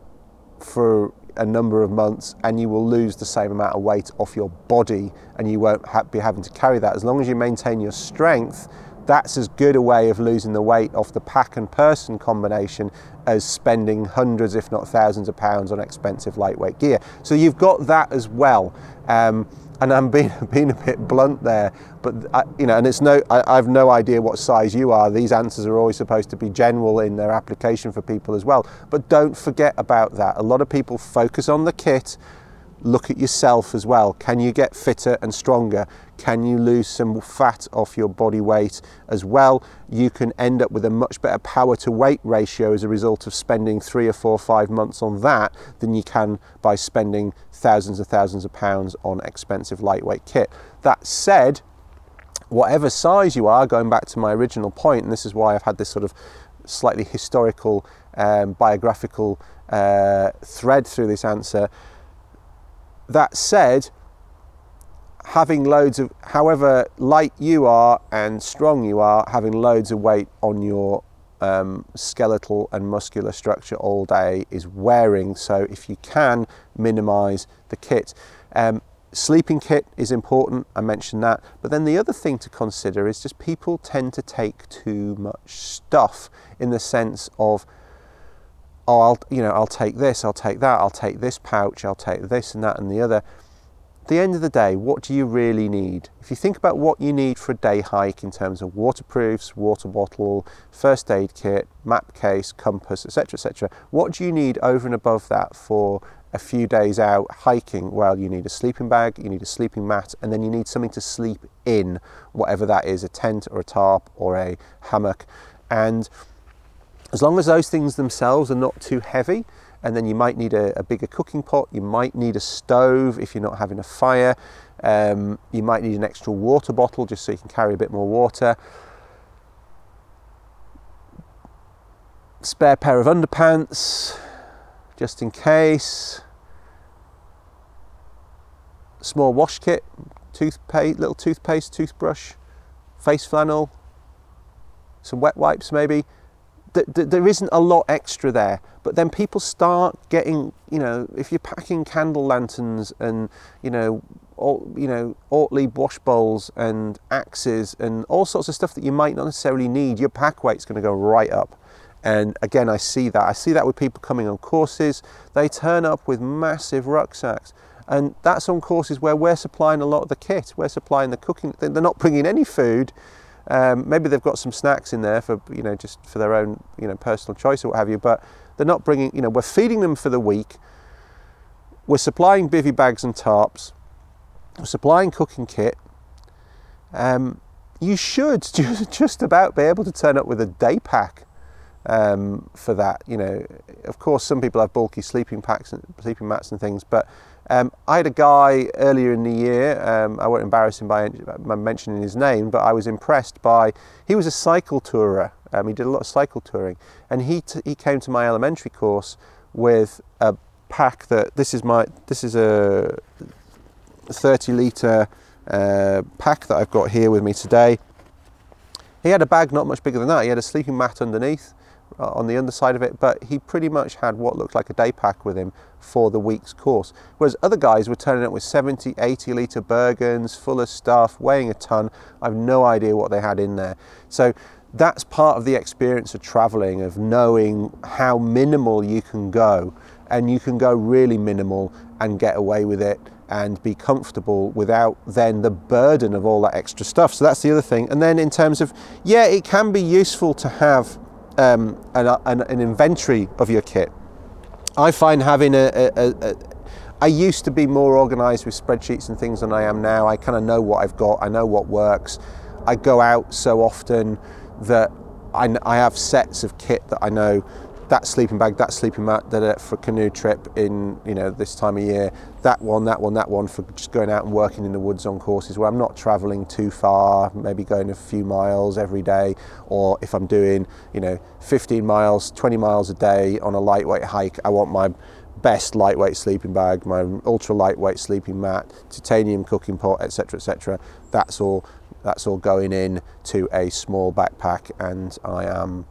for a number of months and you will lose the same amount of weight off your body and you won't ha- be having to carry that. As long as you maintain your strength, that's as good a way of losing the weight off the pack and person combination as spending hundreds, if not thousands, of pounds on expensive lightweight gear. So you've got that as well. Um, and I'm being, being a bit blunt there, but I, you know, and it's no, I, I have no idea what size you are. These answers are always supposed to be general in their application for people as well. But don't forget about that. A lot of people focus on the kit look at yourself as well. Can you get fitter and stronger? Can you lose some fat off your body weight as well? You can end up with a much better power to weight ratio as a result of spending three or four, or five months on that than you can by spending thousands and thousands of pounds on expensive lightweight kit. That said, whatever size you are, going back to my original point, and this is why I've had this sort of slightly historical, um, biographical uh, thread through this answer that said, having loads of, however light you are and strong you are, having loads of weight on your um, skeletal and muscular structure all day is wearing. So if you can minimize the kit. Um, sleeping kit is important, I mentioned that. But then the other thing to consider is just people tend to take too much stuff in the sense of oh, I'll, you know, I'll take this, I'll take that, I'll take this pouch, I'll take this and that and the other. at the end of the day, what do you really need? If you think about what you need for a day hike in terms of waterproofs, water bottle, first aid kit, map case, compass, etc., etc., what do you need over and above that for a few days out hiking? Well, you need a sleeping bag, you need a sleeping mat, and then you need something to sleep in, whatever that is a tent or a tarp or a hammock. And as long as those things themselves are not too heavy, and then you might need a, a, bigger cooking pot. You might need a stove if you're not having a fire. Um, you might need an extra water bottle just so you can carry a bit more water. Spare pair of underpants just in case. Small wash kit, toothpaste, little toothpaste, toothbrush, face flannel, some wet wipes maybe there isn't a lot extra there. But then people start getting, you know, if you're packing candle lanterns and, you know, all, you know, Ortlieb wash bowls and axes and all sorts of stuff that you might not necessarily need, your pack weight's going to go right up. And again, I see that. I see that with people coming on courses. They turn up with massive rucksacks. And that's on courses where we're supplying a lot of the kit. We're supplying the cooking. They're not bringing any food um, maybe they've got some snacks in there for you know just for their own you know personal choice or what have you, but they're not bringing you know we're feeding them for the week. We're supplying bivy bags and tarps. We're supplying cooking kit. Um, you should just about be able to turn up with a day pack um, for that. You know, of course, some people have bulky sleeping packs and sleeping mats and things, but um, I had a guy earlier in the year, um, I won't embarrass him by mentioning his name, but I was impressed by, he was a cycle tourer. Um, he did a lot of cycle touring. And he, t- he came to my elementary course with a pack that, this is my, this is a 30 litre uh, pack that I've got here with me today. He had a bag not much bigger than that. He had a sleeping mat underneath. Uh, on the underside of it, but he pretty much had what looked like a day pack with him for the week's course. Whereas other guys were turning up with 70, 80 litre Bergens full of stuff, weighing a ton. I've no idea what they had in there. So that's part of the experience of traveling, of knowing how minimal you can go. And you can go really minimal and get away with it and be comfortable without then the burden of all that extra stuff. So that's the other thing. And then in terms of, yeah, it can be useful to have um, an, an, an, inventory of your kit. I find having a, a, a, a I used to be more organized with spreadsheets and things than I am now. I kind of know what I've got, I know what works. I go out so often that I, I have sets of kit that I know that sleeping bag, that sleeping mat, that for a canoe trip in you know this time of year, that one, that one, that one for just going out and working in the woods on courses where I'm not travelling too far, maybe going a few miles every day, or if I'm doing you know 15 miles, 20 miles a day on a lightweight hike, I want my best lightweight sleeping bag, my ultra lightweight sleeping mat, titanium cooking pot, etc., etc. That's all. That's all going in to a small backpack, and I am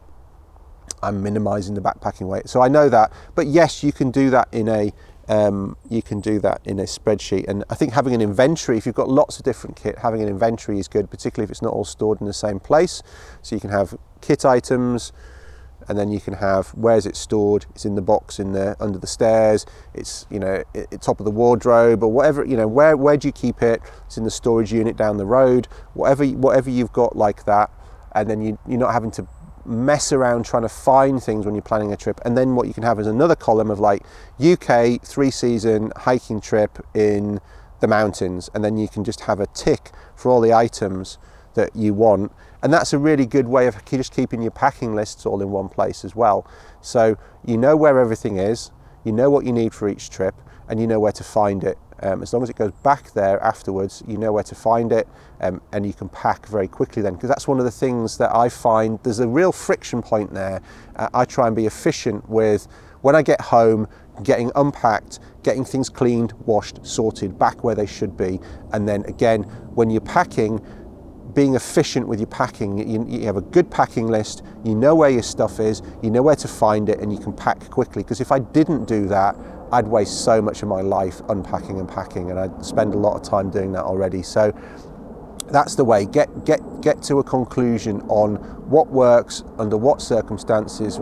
I'm minimizing the backpacking weight. So I know that, but yes, you can do that in a um, you can do that in a spreadsheet. And I think having an inventory, if you've got lots of different kit, having an inventory is good, particularly if it's not all stored in the same place. So you can have kit items, and then you can have where's it stored? It's in the box in there under the stairs. It's you know at top of the wardrobe or whatever. You know where where do you keep it? It's in the storage unit down the road. Whatever whatever you've got like that, and then you, you're not having to mess around trying to find things when you're planning a trip. And then what you can have is another column of like UK three season hiking trip in the mountains. And then you can just have a tick for all the items that you want. And that's a really good way of just keeping your packing lists all in one place as well. So you know where everything is, you know what you need for each trip, and you know where to find it. Um, as long as it goes back there afterwards, you know where to find it um, and you can pack very quickly then. Because that's one of the things that I find there's a real friction point there. Uh, I try and be efficient with when I get home, getting unpacked, getting things cleaned, washed, sorted, back where they should be. And then again, when you're packing, being efficient with your packing. You, you, have a good packing list, you know where your stuff is, you know where to find it, and you can pack quickly. Because if I didn't do that, I'd waste so much of my life unpacking and packing, and I'd spend a lot of time doing that already. So that's the way. Get get get to a conclusion on what works under what circumstances.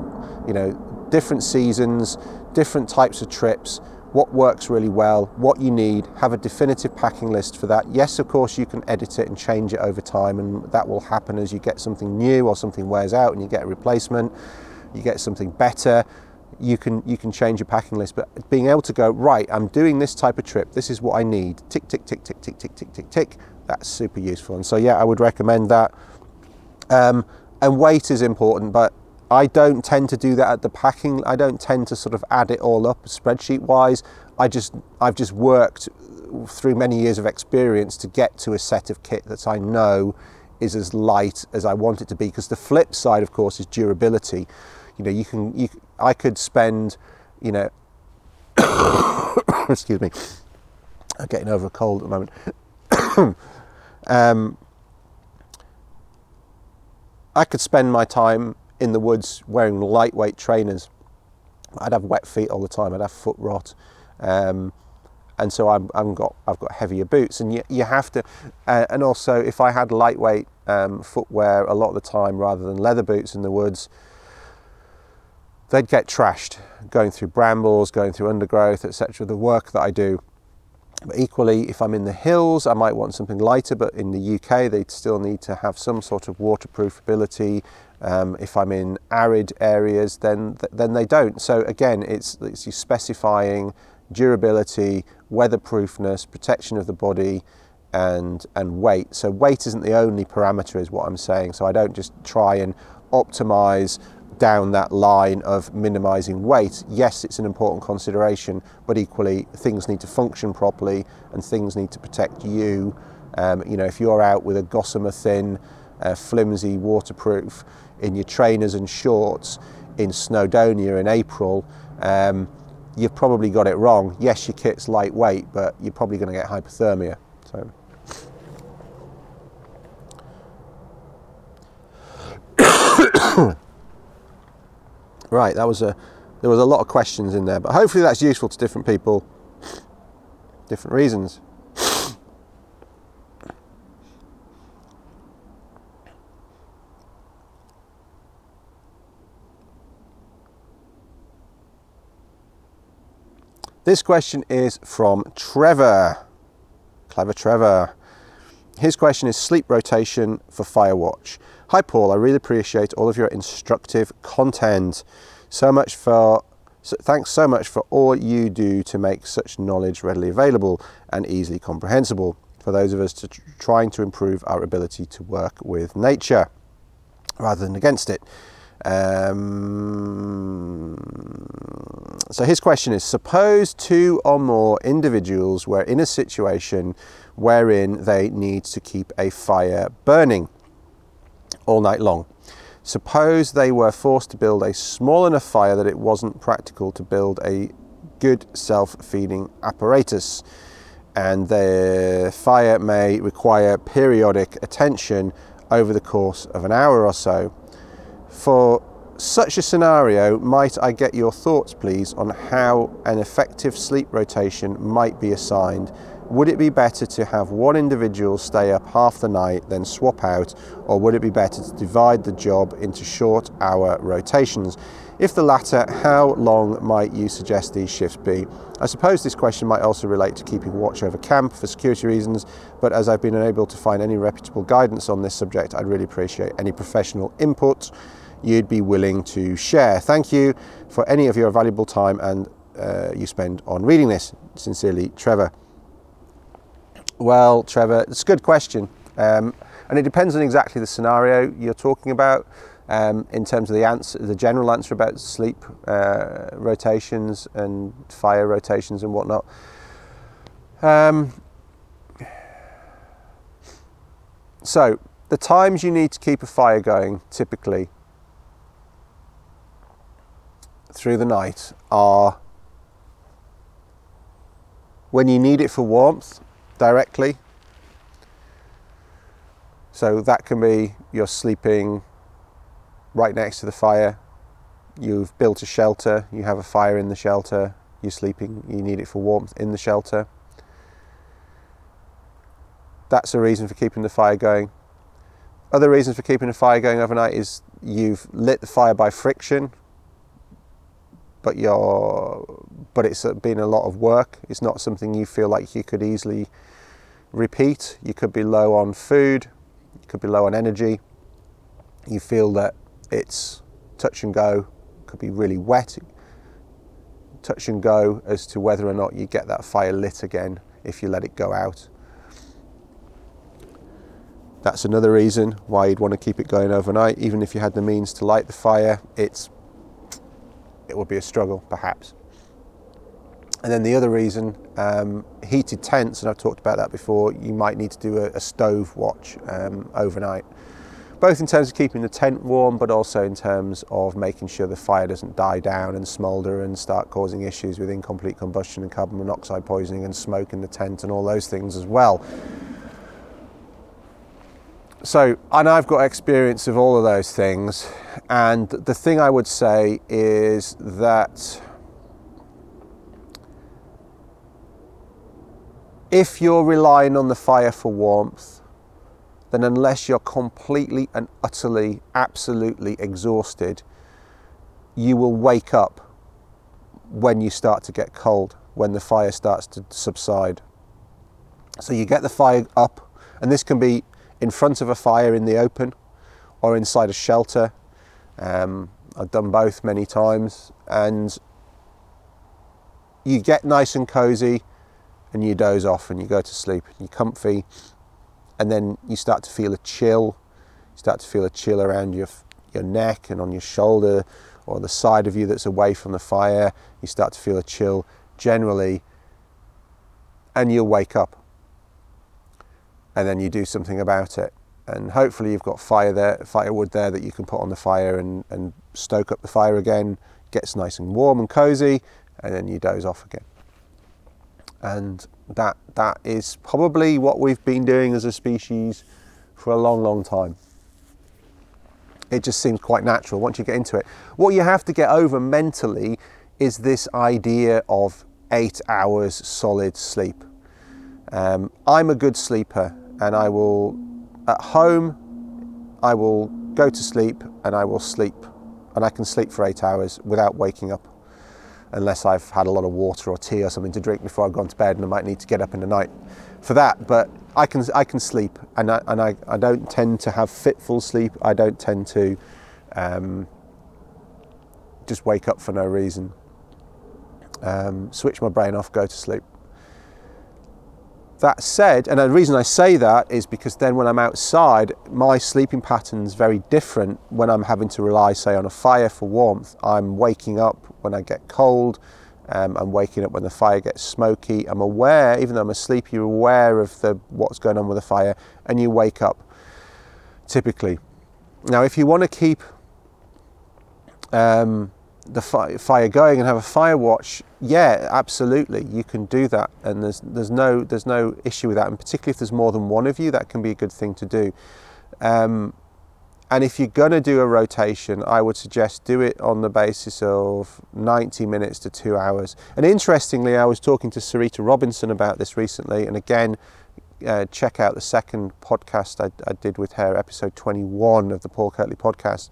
You know, different seasons, different types of trips. what works really well, what you need, have a definitive packing list for that. Yes, of course, you can edit it and change it over time, and that will happen as you get something new or something wears out and you get a replacement, you get something better. You can you can change your packing list, but being able to go right, I'm doing this type of trip. This is what I need. Tick tick tick tick tick tick tick tick tick. That's super useful. And so yeah, I would recommend that. Um, and weight is important, but I don't tend to do that at the packing. I don't tend to sort of add it all up spreadsheet wise. I just I've just worked through many years of experience to get to a set of kit that I know is as light as I want it to be. Because the flip side, of course, is durability. You know, you can you I could spend, you know, excuse me, I'm getting over a cold at the moment. um, I could spend my time in the woods wearing lightweight trainers. I'd have wet feet all the time. I'd have foot rot, um, and so I'm, I've got I've got heavier boots, and you, you have to. Uh, and also, if I had lightweight um, footwear a lot of the time rather than leather boots in the woods, they'd get trashed going through brambles, going through undergrowth, etc. The work that I do but equally, if I'm in the hills, I might want something lighter, but in the UK, they'd still need to have some sort of waterproof ability. Um, if I'm in arid areas, then then they don't. So again, it's, it's you specifying durability, weatherproofness, protection of the body, and and weight. So weight isn't the only parameter, is what I'm saying. So I don't just try and optimize down that line of minimizing weight, yes, it's an important consideration, but equally things need to function properly and things need to protect you. Um, you know, if you're out with a gossamer thin, uh, flimsy waterproof in your trainers and shorts in Snowdonia in April, um, you've probably got it wrong. Yes, your kit's lightweight, but you're probably going to get hypothermia. So. Right, that was a there was a lot of questions in there, but hopefully that's useful to different people, different reasons. This question is from Trevor. Clever Trevor. His question is sleep rotation for Firewatch. Hi, Paul. I really appreciate all of your instructive content. So much for so thanks so much for all you do to make such knowledge readily available and easily comprehensible for those of us to tr- trying to improve our ability to work with nature rather than against it. Um, so his question is suppose two or more individuals were in a situation wherein they need to keep a fire burning all night long. Suppose they were forced to build a small enough fire that it wasn't practical to build a good self feeding apparatus, and the fire may require periodic attention over the course of an hour or so. For such a scenario, might I get your thoughts, please, on how an effective sleep rotation might be assigned would it be better to have one individual stay up half the night, then swap out, or would it be better to divide the job into short hour rotations? If the latter, how long might you suggest these shifts be? I suppose this question might also relate to keeping watch over camp for security reasons, but as I've been unable to find any reputable guidance on this subject, I'd really appreciate any professional input you'd be willing to share. Thank you for any of your valuable time and uh, you spend on reading this. Sincerely, Trevor. Well, Trevor, it's a good question. Um, and it depends on exactly the scenario you're talking about. Um, in terms of the answer, the general answer about sleep uh, rotations and fire rotations and whatnot. Um, so, the times you need to keep a fire going typically through the night are when you need it for warmth directly. So that can be you're sleeping right next to the fire, you've built a shelter, you have a fire in the shelter, you're sleeping, you need it for warmth in the shelter. That's a reason for keeping the fire going. Other reasons for keeping a fire going overnight is you've lit the fire by friction, but your but it's uh, been a lot of work. It's not something you feel like you could easily repeat. You could be low on food, you could be low on energy. You feel that it's touch and go, could be really wet, touch and go as to whether or not you get that fire lit again if you let it go out. That's another reason why you'd want to keep it going overnight. Even if you had the means to light the fire, it's it would be a struggle perhaps. And then the other reason, um, heated tents, and I've talked about that before, you might need to do a, a stove watch um, overnight, both in terms of keeping the tent warm, but also in terms of making sure the fire doesn't die down and smoulder and start causing issues with incomplete combustion and carbon monoxide poisoning and smoke in the tent and all those things as well. So, and I've got experience of all of those things, and the thing I would say is that if you're relying on the fire for warmth, then unless you're completely and utterly, absolutely exhausted, you will wake up when you start to get cold, when the fire starts to subside. So you get the fire up, and this can be in front of a fire in the open or inside a shelter. Um, I've done both many times, and you get nice and cozy and you doze off and you go to sleep and you're comfy, and then you start to feel a chill. You start to feel a chill around your your neck and on your shoulder or the side of you that's away from the fire. You start to feel a chill generally, and you'll wake up and then you do something about it. And hopefully you've got fire there, firewood there that you can put on the fire and, and stoke up the fire again, gets nice and warm and cozy, and then you doze off again. And that that is probably what we've been doing as a species for a long, long time. It just seems quite natural once you get into it. What you have to get over mentally is this idea of eight hours solid sleep. Um, I'm a good sleeper and I will, at home, I will go to sleep and I will sleep. And I can sleep for eight hours without waking up, unless I've had a lot of water or tea or something to drink before I've gone to bed and I might need to get up in the night for that. But I can, I can sleep and, I, and I, I don't tend to have fitful sleep. I don't tend to um, just wake up for no reason. Um, switch my brain off, go to sleep. That said, and the reason I say that is because then when I'm outside, my sleeping pattern's very different when I'm having to rely, say, on a fire for warmth. I'm waking up when I get cold. Um, I'm waking up when the fire gets smoky. I'm aware, even though I'm asleep, you're aware of the what's going on with the fire, and you wake up. Typically, now if you want to keep um, the fire going and have a fire watch, yeah, absolutely, you can do that, and there's there's no there's no issue with that, and particularly if there's more than one of you, that can be a good thing to do. Um, and if you're going to do a rotation, I would suggest do it on the basis of 90 minutes to two hours. And interestingly, I was talking to Sarita Robinson about this recently, and again, uh, check out the second podcast I, I did with her, episode 21 of the Paul Kirtley podcast.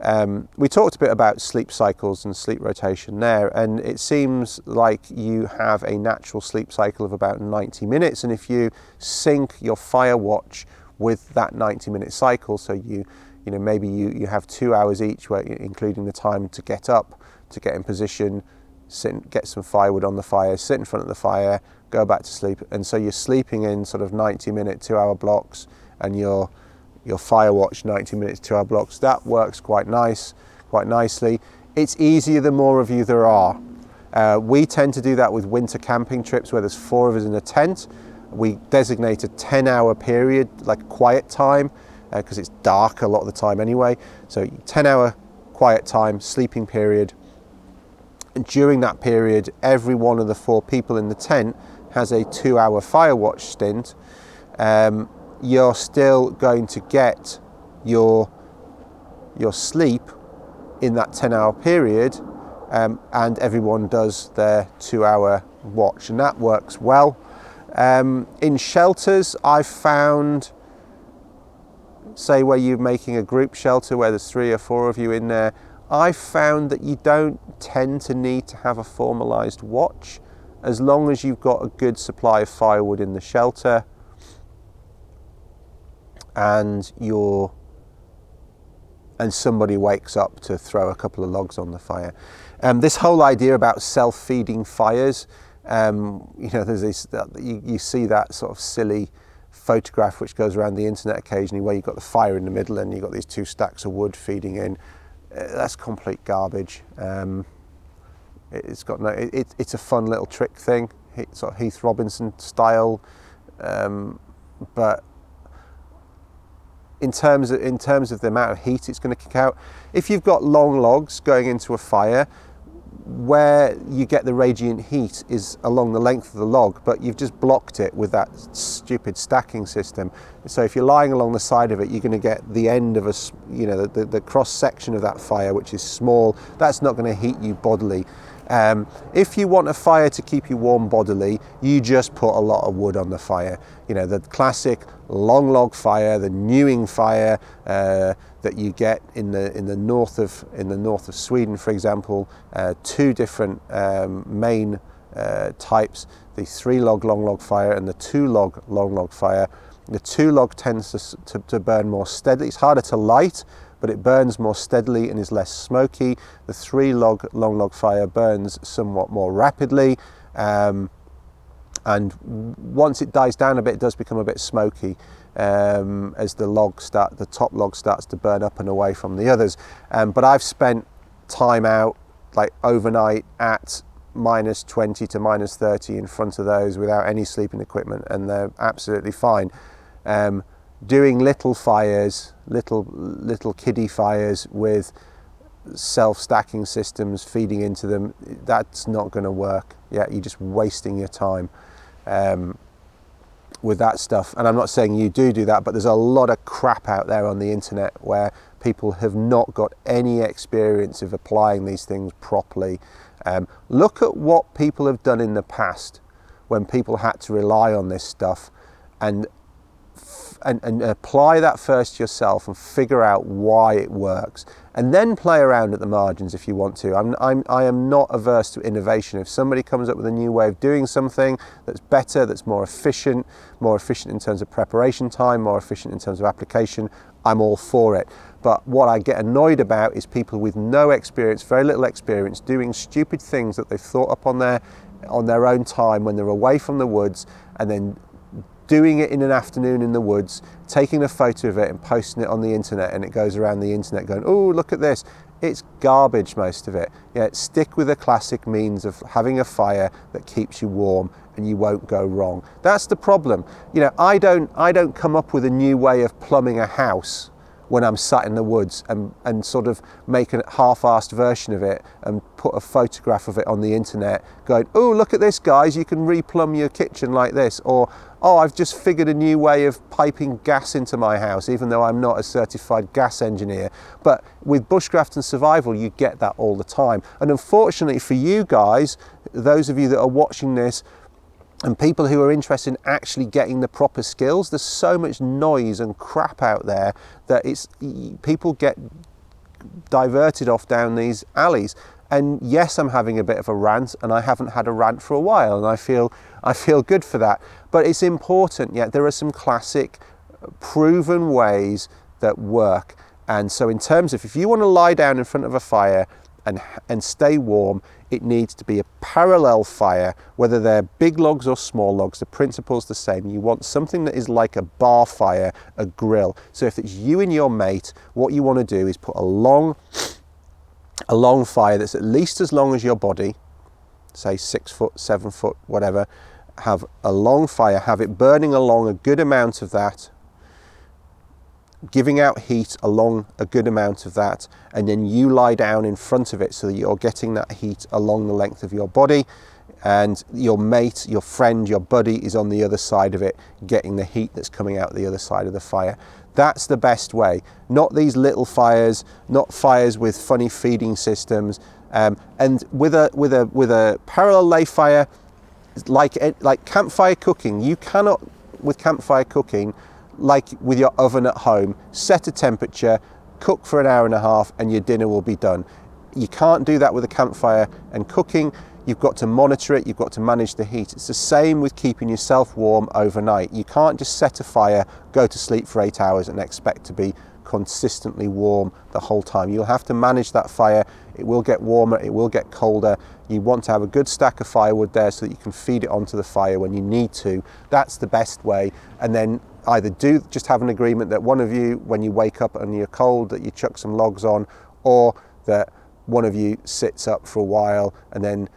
Um, we talked a bit about sleep cycles and sleep rotation there, and it seems like you have a natural sleep cycle of about 90 minutes. And if you sync your fire watch with that 90 minute cycle, so you, you know, maybe you, you have two hours each, where, including the time to get up, to get in position, sit, get some firewood on the fire, sit in front of the fire, go back to sleep. And so you're sleeping in sort of 90 minute, two hour blocks, and you're your Firewatch 90 minutes to hour blocks. That works quite nice, quite nicely. It's easier the more of you there are. Uh, we tend to do that with winter camping trips where there's four of us in a tent. We designate a 10 hour period, like quiet time, because uh, it's dark a lot of the time anyway. So 10 hour quiet time, sleeping period. And during that period, every one of the four people in the tent has a two hour fire watch stint. Um, you're still going to get your your sleep in that 10 hour period um, and everyone does their two hour watch and that works well. Um, in shelters i've found say where you're making a group shelter where there's three or four of you in there i've found that you don't tend to need to have a formalized watch as long as you've got a good supply of firewood in the shelter and you're and somebody wakes up to throw a couple of logs on the fire. Um, this whole idea about self-feeding fires, um, you know, there's this, you, you, see that sort of silly photograph which goes around the internet occasionally where you've got the fire in the middle and you've got these two stacks of wood feeding in. Uh, that's complete garbage. Um, it, has got no, it, it's a fun little trick thing, sort of Heath Robinson style, um, but in terms of, in terms of the amount of heat it's going to kick out. If you've got long logs going into a fire, where you get the radiant heat is along the length of the log, but you've just blocked it with that stupid stacking system. So if you're lying along the side of it, you're going to get the end of a, you know, the, the, the cross section of that fire, which is small. That's not going to heat you bodily. Um, if you want a fire to keep you warm bodily, you just put a lot of wood on the fire. You know, the classic long log fire, the nying fire uh, that you get in the in the north of in the north of Sweden, for example. Uh, two different um, main uh, types: the three log long log fire and the two log long log fire. The two log tends to, to, to burn more steadily. It's harder to light, but it burns more steadily and is less smoky. The three log long log fire burns somewhat more rapidly. Um, and once it dies down a bit, it does become a bit smoky um, as the log start, the top log starts to burn up and away from the others. Um, but I've spent time out, like overnight, at minus 20 to minus 30 in front of those without any sleeping equipment, and they're absolutely fine. Um, doing little fires, little little kiddie fires with self-stacking systems feeding into them, that's not going to work. Yeah, you're just wasting your time um, with that stuff. And I'm not saying you do do that, but there's a lot of crap out there on the internet where people have not got any experience of applying these things properly. Um, look at what people have done in the past when people had to rely on this stuff and and, and apply that first yourself and figure out why it works and then play around at the margins if you want to. I'm, I'm, I am not averse to innovation. If somebody comes up with a new way of doing something that's better, that's more efficient, more efficient in terms of preparation time, more efficient in terms of application, I'm all for it. But what I get annoyed about is people with no experience, very little experience, doing stupid things that they've thought up on their on their own time when they're away from the woods and then doing it in an afternoon in the woods, taking a photo of it and posting it on the internet, and it goes around the internet going, oh, look at this. It's garbage, most of it. Yeah, stick with the classic means of having a fire that keeps you warm and you won't go wrong. That's the problem. You know, I don't, I don't come up with a new way of plumbing a house when I'm sat in the woods and, and sort of make a half-assed version of it and put a photograph of it on the internet going, oh, look at this, guys, you can replumb your kitchen like this. Or, oh, I've just figured a new way of piping gas into my house, even though I'm not a certified gas engineer. But with bushcraft and survival, you get that all the time. And unfortunately for you guys, those of you that are watching this, and people who are interested in actually getting the proper skills there's so much noise and crap out there that it's people get diverted off down these alleys and yes i'm having a bit of a rant and i haven't had a rant for a while and i feel i feel good for that but it's important yet there are some classic uh, proven ways that work and so in terms of if you want to lie down in front of a fire and, and stay warm, it needs to be a parallel fire, whether they're big logs or small logs, the principle's the same. You want something that is like a bar fire, a grill. So if it's you and your mate, what you want to do is put a long, a long fire that's at least as long as your body, say six foot, seven foot, whatever, have a long fire, have it burning along a good amount of that, giving out heat along a good amount of that, and then you lie down in front of it so that you're getting that heat along the length of your body, and your mate, your friend, your buddy is on the other side of it, getting the heat that's coming out the other side of the fire. That's the best way. Not these little fires, not fires with funny feeding systems. Um, and with a with a with a parallel lay fire, like eh, like campfire cooking, you cannot with campfire cooking like with your oven at home, set a temperature, cook for an hour and a half, and your dinner will be done. you can't do that with a campfire and cooking. You've got to monitor it, you've got to manage the heat. It's the same with keeping yourself warm overnight. You can't just set a fire, go to sleep for eight hours, and expect to be consistently warm the whole time. You'll have to manage that fire. It will get warmer, it will get colder. You want to have a good stack of firewood there so that you can feed it onto the fire when you need to. That's the best way. And then either do just have an agreement that one of you, when you wake up and you're cold, that you chuck some logs on, or that one of you sits up for a while and then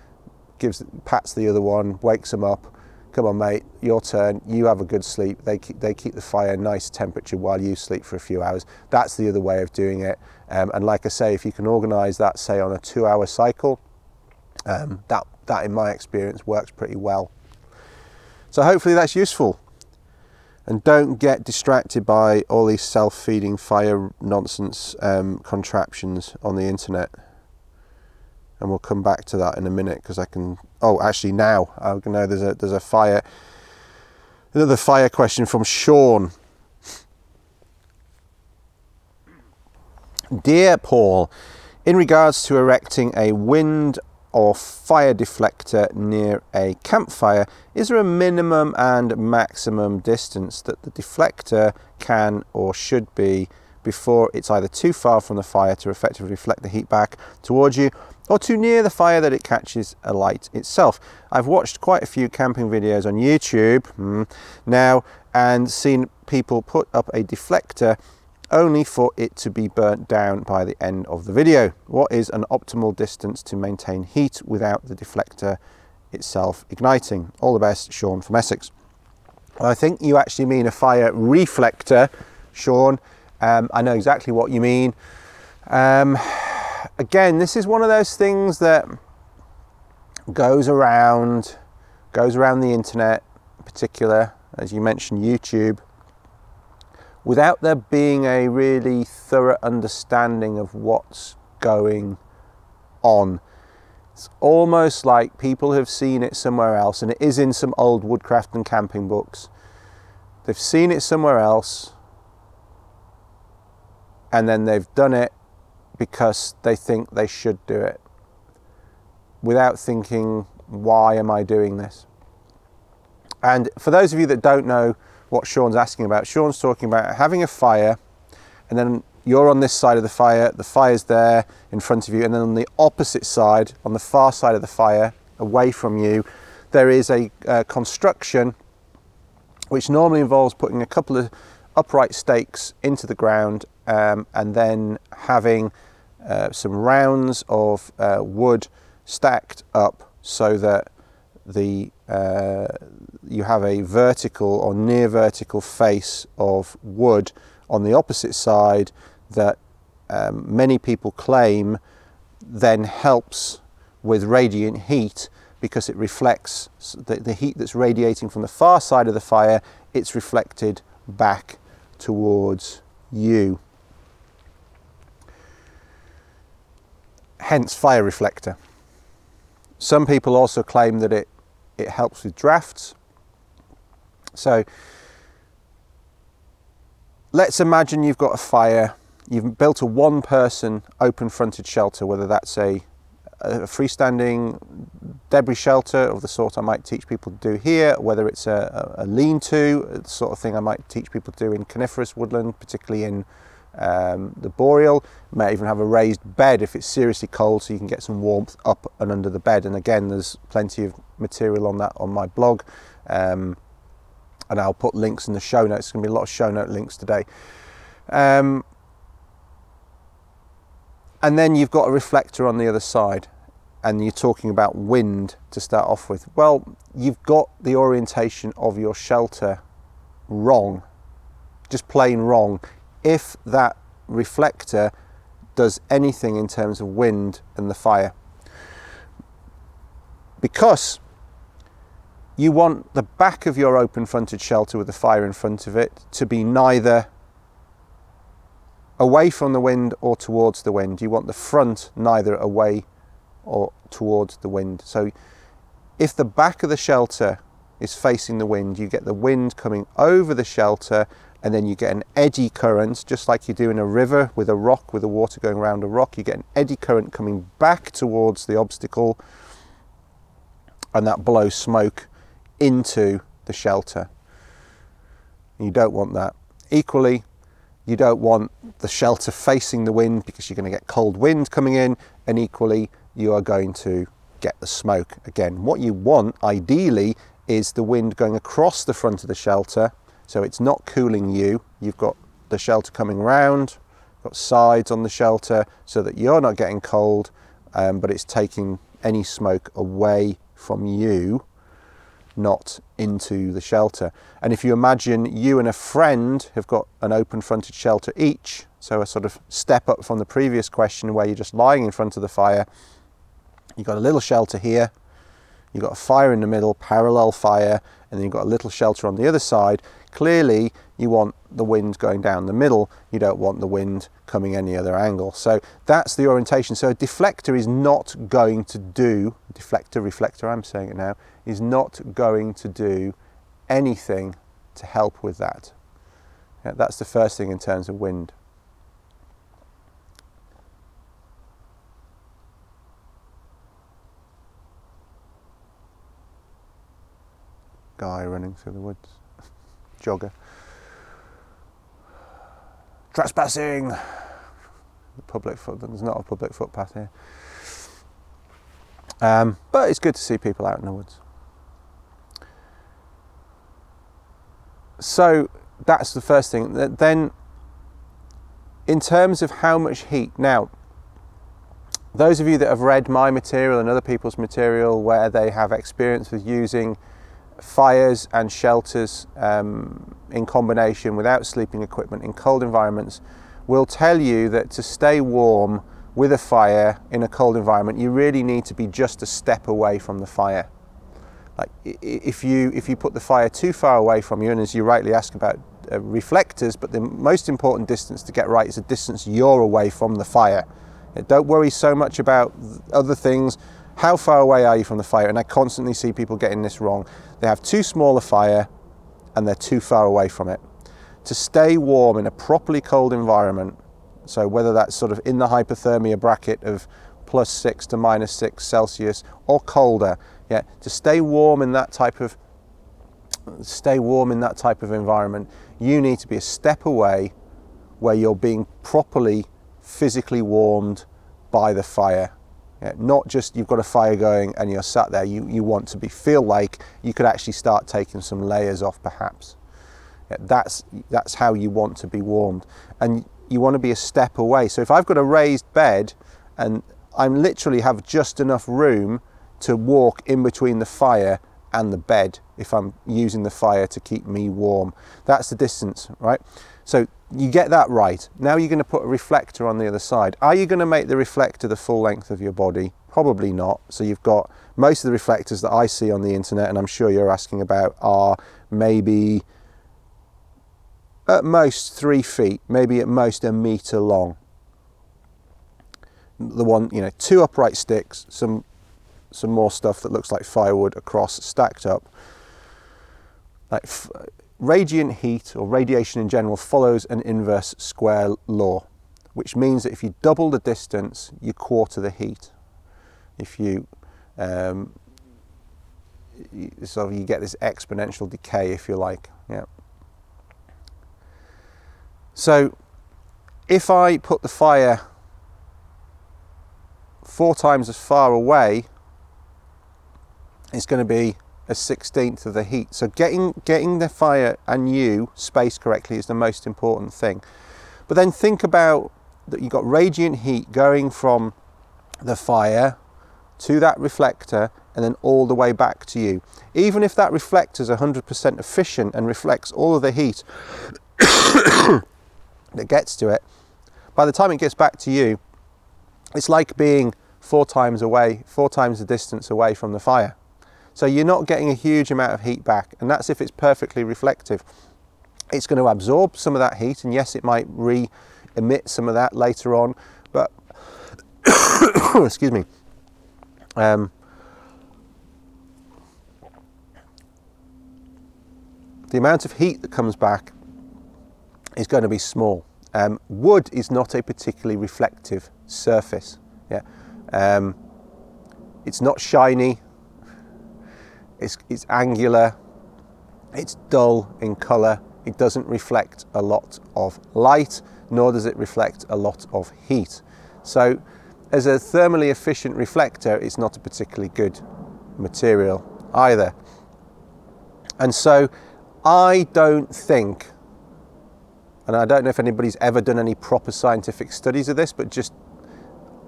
gives pats the other one, wakes them up. Come on, mate, your turn. You have a good sleep. They keep, they keep the fire nice temperature while you sleep for a few hours. That's the other way of doing it. Um, and like I say, if you can organise that, say on a two-hour cycle, um, that that in my experience works pretty well. So hopefully that's useful. And don't get distracted by all these self-feeding fire nonsense um, contraptions on the internet and we'll come back to that in a minute because I can. Oh, actually, now uh, I know there's a there's a fire. Another fire question from Sean. Dear Paul, in regards to erecting a wind or fire deflector near a campfire, is there a minimum and maximum distance that the deflector can or should be before it's either too far from the fire to effectively reflect the heat back towards you or too near the fire that it catches a light itself. I've watched quite a few camping videos on YouTube hmm, now and seen people put up a deflector only for it to be burnt down by the end of the video. What is an optimal distance to maintain heat without the deflector itself igniting? All the best, Sean from Essex. I think you actually mean a fire reflector, Sean. Um, I know exactly what you mean. Um, again, this is one of those things that goes around, goes around the internet, in particular, as you mentioned, YouTube, without there being a really thorough understanding of what's going on. It's almost like people have seen it somewhere else, and it is in some old woodcraft and camping books. They've seen it somewhere else, and then they've done it because they think they should do it without thinking, why am I doing this? And for those of you that don't know what Sean's asking about, Sean's talking about having a fire and then you're on this side of the fire, the fire's there in front of you, and then on the opposite side, on the far side of the fire, away from you, there is a, a construction which normally involves putting a couple of upright stakes into the ground um, and then having uh, some rounds of uh, wood stacked up so that the uh, you have a vertical or near vertical face of wood on the opposite side that um, many people claim then helps with radiant heat because it reflects the, the heat that's radiating from the far side of the fire it's reflected back towards you hence fire reflector. Some people also claim that it, it helps with drafts. So let's imagine you've got a fire, you've built a one person open fronted shelter, whether that's a, a freestanding debris shelter of the sort I might teach people to do here, whether it's a, a lean to, the sort of thing I might teach people to do in coniferous woodland, particularly in um, the boreal may even have a raised bed if it's seriously cold so you can get some warmth up and under the bed and again there's plenty of material on that on my blog um, and I'll put links in the show notes. There's going to be a lot of show note links today. Um, and then you've got a reflector on the other side and you're talking about wind to start off with. Well, you've got the orientation of your shelter wrong, just plain wrong if that reflector does anything in terms of wind and the fire. Because you want the back of your open fronted shelter with the fire in front of it to be neither away from the wind or towards the wind. You want the front neither away or towards the wind. So if the back of the shelter is facing the wind, you get the wind coming over the shelter and then you get an eddy current, just like you do in a river with a rock, with the water going around a rock. You get an eddy current coming back towards the obstacle, and that blows smoke into the shelter. You don't want that. Equally, you don't want the shelter facing the wind because you're going to get cold wind coming in, and equally, you are going to get the smoke. Again, what you want ideally is the wind going across the front of the shelter so it's not cooling you. You've got the shelter coming round, got sides on the shelter so that you're not getting cold, um, but it's taking any smoke away from you, not into the shelter. And if you imagine you and a friend have got an open fronted shelter each, so a sort of step up from the previous question where you're just lying in front of the fire, you've got a little shelter here, you've got a fire in the middle, parallel fire, and then you've got a little shelter on the other side. Clearly, you want the wind going down the middle, you don't want the wind coming any other angle. So that's the orientation. So a deflector is not going to do, deflector, reflector, I'm saying it now, is not going to do anything to help with that. Yeah, that's the first thing in terms of wind. Guy running through the woods jogger. Trespassing! The public foot, there's not a public footpath here. Um, but it's good to see people out in the woods. So that's the first thing. Then, in terms of how much heat, now, those of you that have read my material and other people's material where they have experience with using fires and shelters um, in combination without sleeping equipment in cold environments will tell you that to stay warm with a fire in a cold environment, you really need to be just a step away from the fire. Like if you if you put the fire too far away from you, and as you rightly ask about uh, reflectors, but the most important distance to get right is the distance you're away from the fire. Don't worry so much about other things how far away are you from the fire? And I constantly see people getting this wrong. They have too small a fire and they're too far away from it. To stay warm in a properly cold environment, so whether that's sort of in the hypothermia bracket of plus six to minus six Celsius or colder, yeah, to stay warm in that type of stay warm in that type of environment, you need to be a step away where you're being properly physically warmed by the fire yeah, not just you've got a fire going and you're sat there. You, you want to be feel like you could actually start taking some layers off, perhaps. Yeah, that's that's how you want to be warmed, and you want to be a step away. So if I've got a raised bed, and I'm literally have just enough room to walk in between the fire and the bed if I'm using the fire to keep me warm. That's the distance, right? So you get that right. Now you're going to put a reflector on the other side. Are you going to make the reflector the full length of your body? Probably not. So you've got most of the reflectors that I see on the internet, and I'm sure you're asking about, are maybe at most three feet, maybe at most a meter long. The one, you know, two upright sticks, some some more stuff that looks like firewood across, stacked up. Like Radiant heat, or radiation in general, follows an inverse square law, which means that if you double the distance, you quarter the heat. If you um, so you get this exponential decay, if you like. Yeah. So if I put the fire four times as far away, it's going to be a sixteenth of the heat. So getting getting the fire and you spaced correctly is the most important thing. But then think about that you've got radiant heat going from the fire to that reflector and then all the way back to you. Even if that reflector is 100% efficient and reflects all of the heat that gets to it, by the time it gets back to you, it's like being four times away, four times the distance away from the fire. So you're not getting a huge amount of heat back, and that's if it's perfectly reflective. It's going to absorb some of that heat, and yes, it might re emit some of that later on, but excuse me. Um, the amount of heat that comes back is going to be small. Um, wood is not a particularly reflective surface. Yeah, um, it's not shiny. It's, it's angular. It's dull in colour. It doesn't reflect a lot of light, nor does it reflect a lot of heat. So, as a thermally efficient reflector, it's not a particularly good material either. And so, I don't think, and I don't know if anybody's ever done any proper scientific studies of this, but just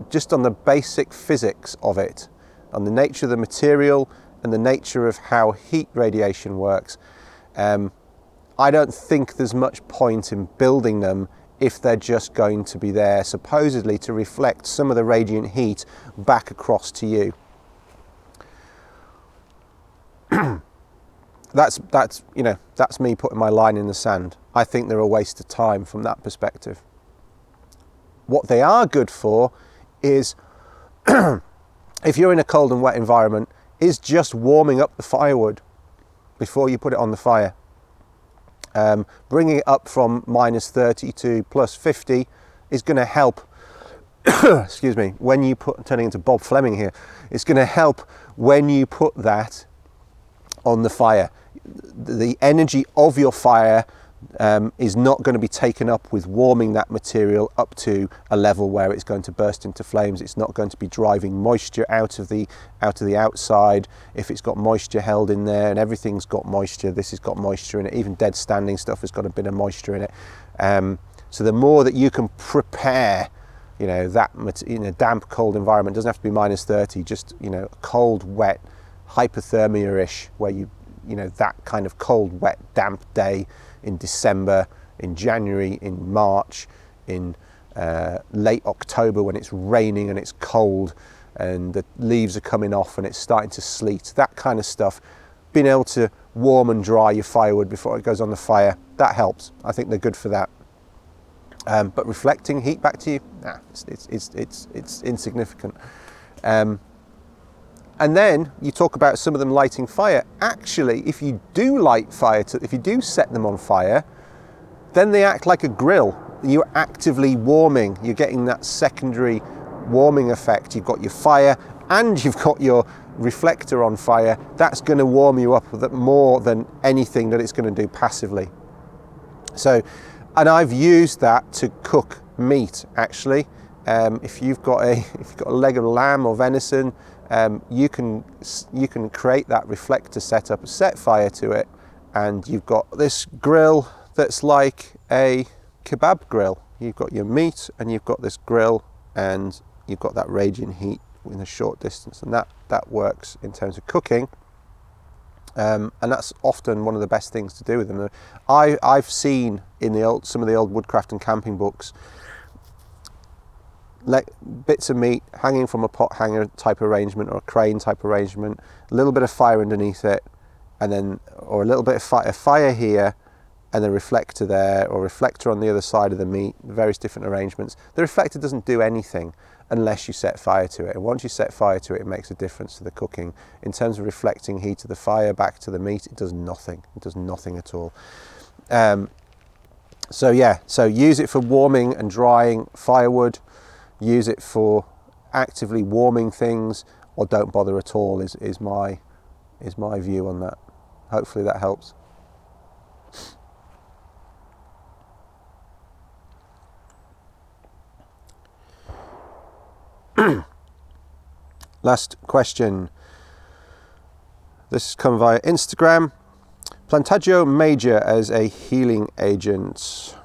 just on the basic physics of it, on the nature of the material and the nature of how heat radiation works, um, I don't think there's much point in building them if they're just going to be there supposedly to reflect some of the radiant heat back across to you. that's that's you know that's me putting my line in the sand. I think they're a waste of time from that perspective. What they are good for is if you're in a cold and wet environment, is just warming up the firewood before you put it on the fire. Um, bringing it up from minus 30 to plus 50 is going to help. excuse me. When you put turning into Bob Fleming here, it's going to help when you put that on the fire. The energy of your fire um, is not going to be taken up with warming that material up to a level where it's going to burst into flames. It's not going to be driving moisture out of the out of the outside. If it's got moisture held in there, and everything's got moisture, this has got moisture in it. Even dead standing stuff has got a bit of moisture in it. Um, so the more that you can prepare, you know that in a damp, cold environment doesn't have to be minus 30. Just you know cold, wet, hypothermia-ish, where you you know that kind of cold, wet, damp day in December, in January, in March, in uh, late October when it's raining and it's cold and the leaves are coming off and it's starting to sleet, that kind of stuff. Being able to warm and dry your firewood before it goes on the fire, that helps. I think they're good for that. Um, but reflecting heat back to you, nah, it's, it's, it's, it's, it's insignificant. Um, and then you talk about some of them lighting fire. Actually, if you do light fire, to, if you do set them on fire, then they act like a grill. You're actively warming. You're getting that secondary warming effect. You've got your fire and you've got your reflector on fire. That's going to warm you up more than anything that it's going to do passively. So, and I've used that to cook meat actually. Um, if you've got a if you've got a leg of lamb or venison, um, you can you can create that reflector setup, set fire to it, and you've got this grill that's like a kebab grill. You've got your meat, and you've got this grill, and you've got that raging heat in a short distance, and that that works in terms of cooking. Um, and that's often one of the best things to do with them. I, I've seen in the old, some of the old woodcraft and camping books bits of meat hanging from a pot hanger type arrangement or a crane type arrangement, a little bit of fire underneath it, and then, or a little bit of fire, fire here, and a reflector there, or reflector on the other side of the meat, various different arrangements. The reflector doesn't do anything unless you set fire to it. And once you set fire to it, it makes a difference to the cooking. In terms of reflecting heat of the fire back to the meat, it does nothing. It does nothing at all. Um, so yeah, so use it for warming and drying firewood use it for actively warming things or don't bother at all is, is my is my view on that. Hopefully that helps. Last question. This has come via Instagram. Plantago major as a healing agent.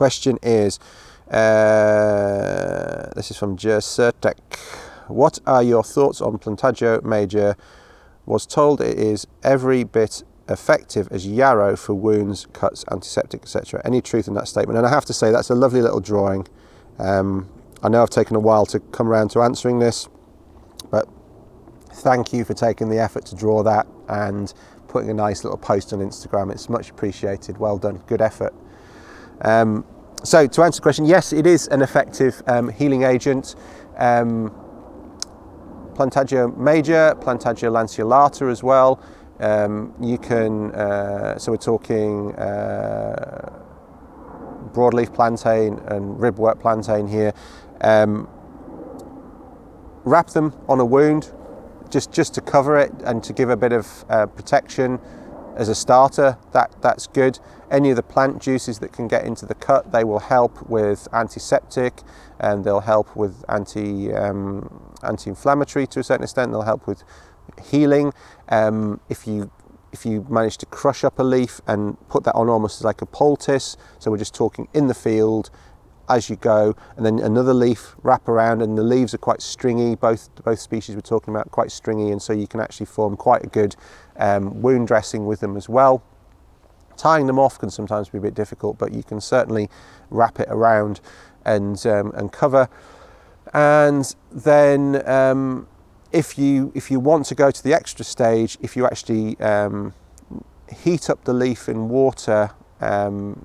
Question is uh, this is from Jersertek. What are your thoughts on Plantago Major? Was told it is every bit effective as yarrow for wounds, cuts, antiseptic, etc. Any truth in that statement? And I have to say that's a lovely little drawing. Um, I know I've taken a while to come around to answering this, but thank you for taking the effort to draw that and putting a nice little post on Instagram. It's much appreciated. Well done. Good effort. Um, so to answer the question, yes, it is an effective um, healing agent. Um, Plantago major, Plantago lanceolata as well. Um, you can, uh, so we're talking uh, broadleaf plantain and ribwort plantain here. Um, wrap them on a wound just, just to cover it and to give a bit of uh, protection as a starter, that, that's good. Any of the plant juices that can get into the cut, they will help with antiseptic and they'll help with anti, um, anti-inflammatory to a certain extent. They'll help with healing. Um, if you if you manage to crush up a leaf and put that on almost like a poultice, so we're just talking in the field, as you go, and then another leaf wrap around, and the leaves are quite stringy. Both both species we're talking about quite stringy, and so you can actually form quite a good um, wound dressing with them as well. Tying them off can sometimes be a bit difficult, but you can certainly wrap it around and um, and cover. And then um, if you if you want to go to the extra stage, if you actually um, heat up the leaf in water um,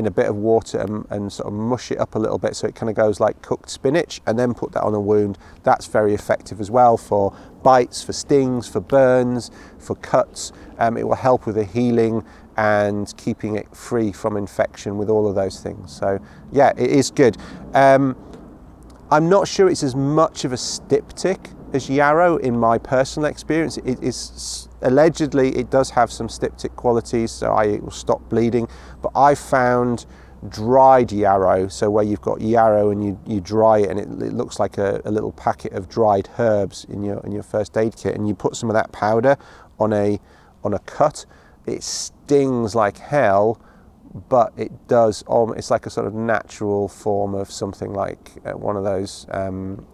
in a bit of water and, and, sort of mush it up a little bit so it kind of goes like cooked spinach and then put that on a wound. That's very effective as well for bites, for stings, for burns, for cuts. Um, it will help with the healing and keeping it free from infection with all of those things. So, yeah, it is good. Um, I'm not sure it's as much of a styptic as yarrow in my personal experience. It is allegedly it does have some styptic qualities, so I, it will stop bleeding. But I found dried yarrow, so where you've got yarrow and you, you dry it and it, it looks like a, a, little packet of dried herbs in your in your first aid kit, and you put some of that powder on a on a cut, it stings like hell. But it does. Um, it's like a sort of natural form of something like uh, one of those um,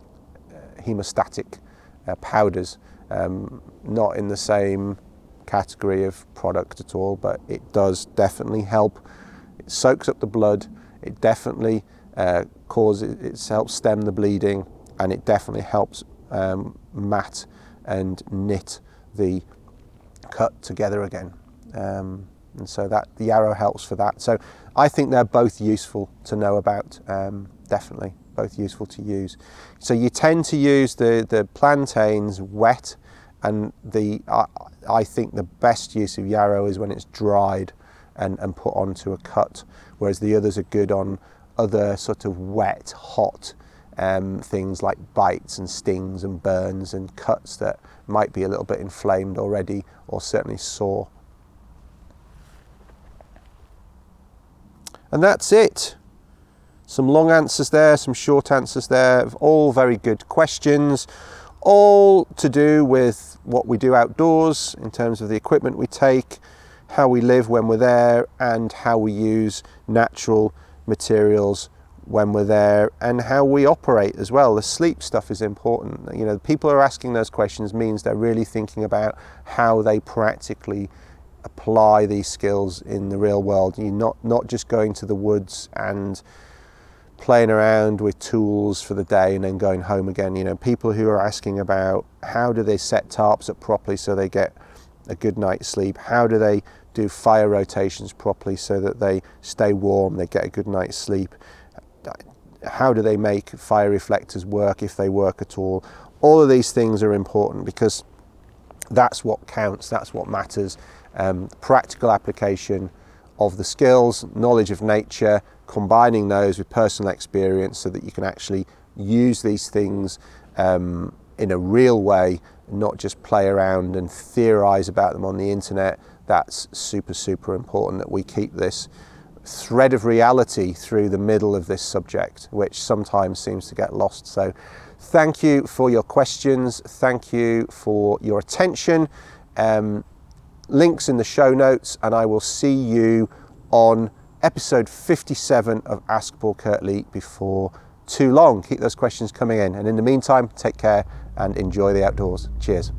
hemostatic uh, powders um, not in the same category of product at all, but it does definitely help. It soaks up the blood. It definitely uh, causes it helps stem the bleeding, and it definitely helps um, mat and knit the cut together again. Um, and so that the yarrow helps for that. So I think they're both useful to know about, um, definitely both useful to use. So you tend to use the, the plantains wet and the I, I think the best use of yarrow is when it's dried and, and put onto a cut, whereas the others are good on other sort of wet, hot um, things like bites and stings and burns and cuts that might be a little bit inflamed already or certainly sore. And that's it. Some long answers there, some short answers there, all very good questions, all to do with what we do outdoors in terms of the equipment we take, how we live when we're there, and how we use natural materials when we're there and how we operate as well. The sleep stuff is important. You know, people are asking those questions means they're really thinking about how they practically apply these skills in the real world. You're not not just going to the woods and playing around with tools for the day and then going home again. You know, people who are asking about how do they set tarps up properly so they get a good night's sleep? How do they do fire rotations properly so that they stay warm, they get a good night's sleep? How do they make fire reflectors work if they work at all? All of these things are important because that's what counts, that's what matters. Um, practical application of the skills, knowledge of nature, combining those with personal experience so that you can actually use these things um, in a real way, not just play around and theorize about them on the internet. That's super, super important that we keep this thread of reality through the middle of this subject, which sometimes seems to get lost. So, thank you for your questions. Thank you for your attention. Um, links in the show notes, and I will see you on episode 57 of Ask Paul Kirtley before too long. Keep those questions coming in. And in the meantime, take care and enjoy the outdoors. Cheers.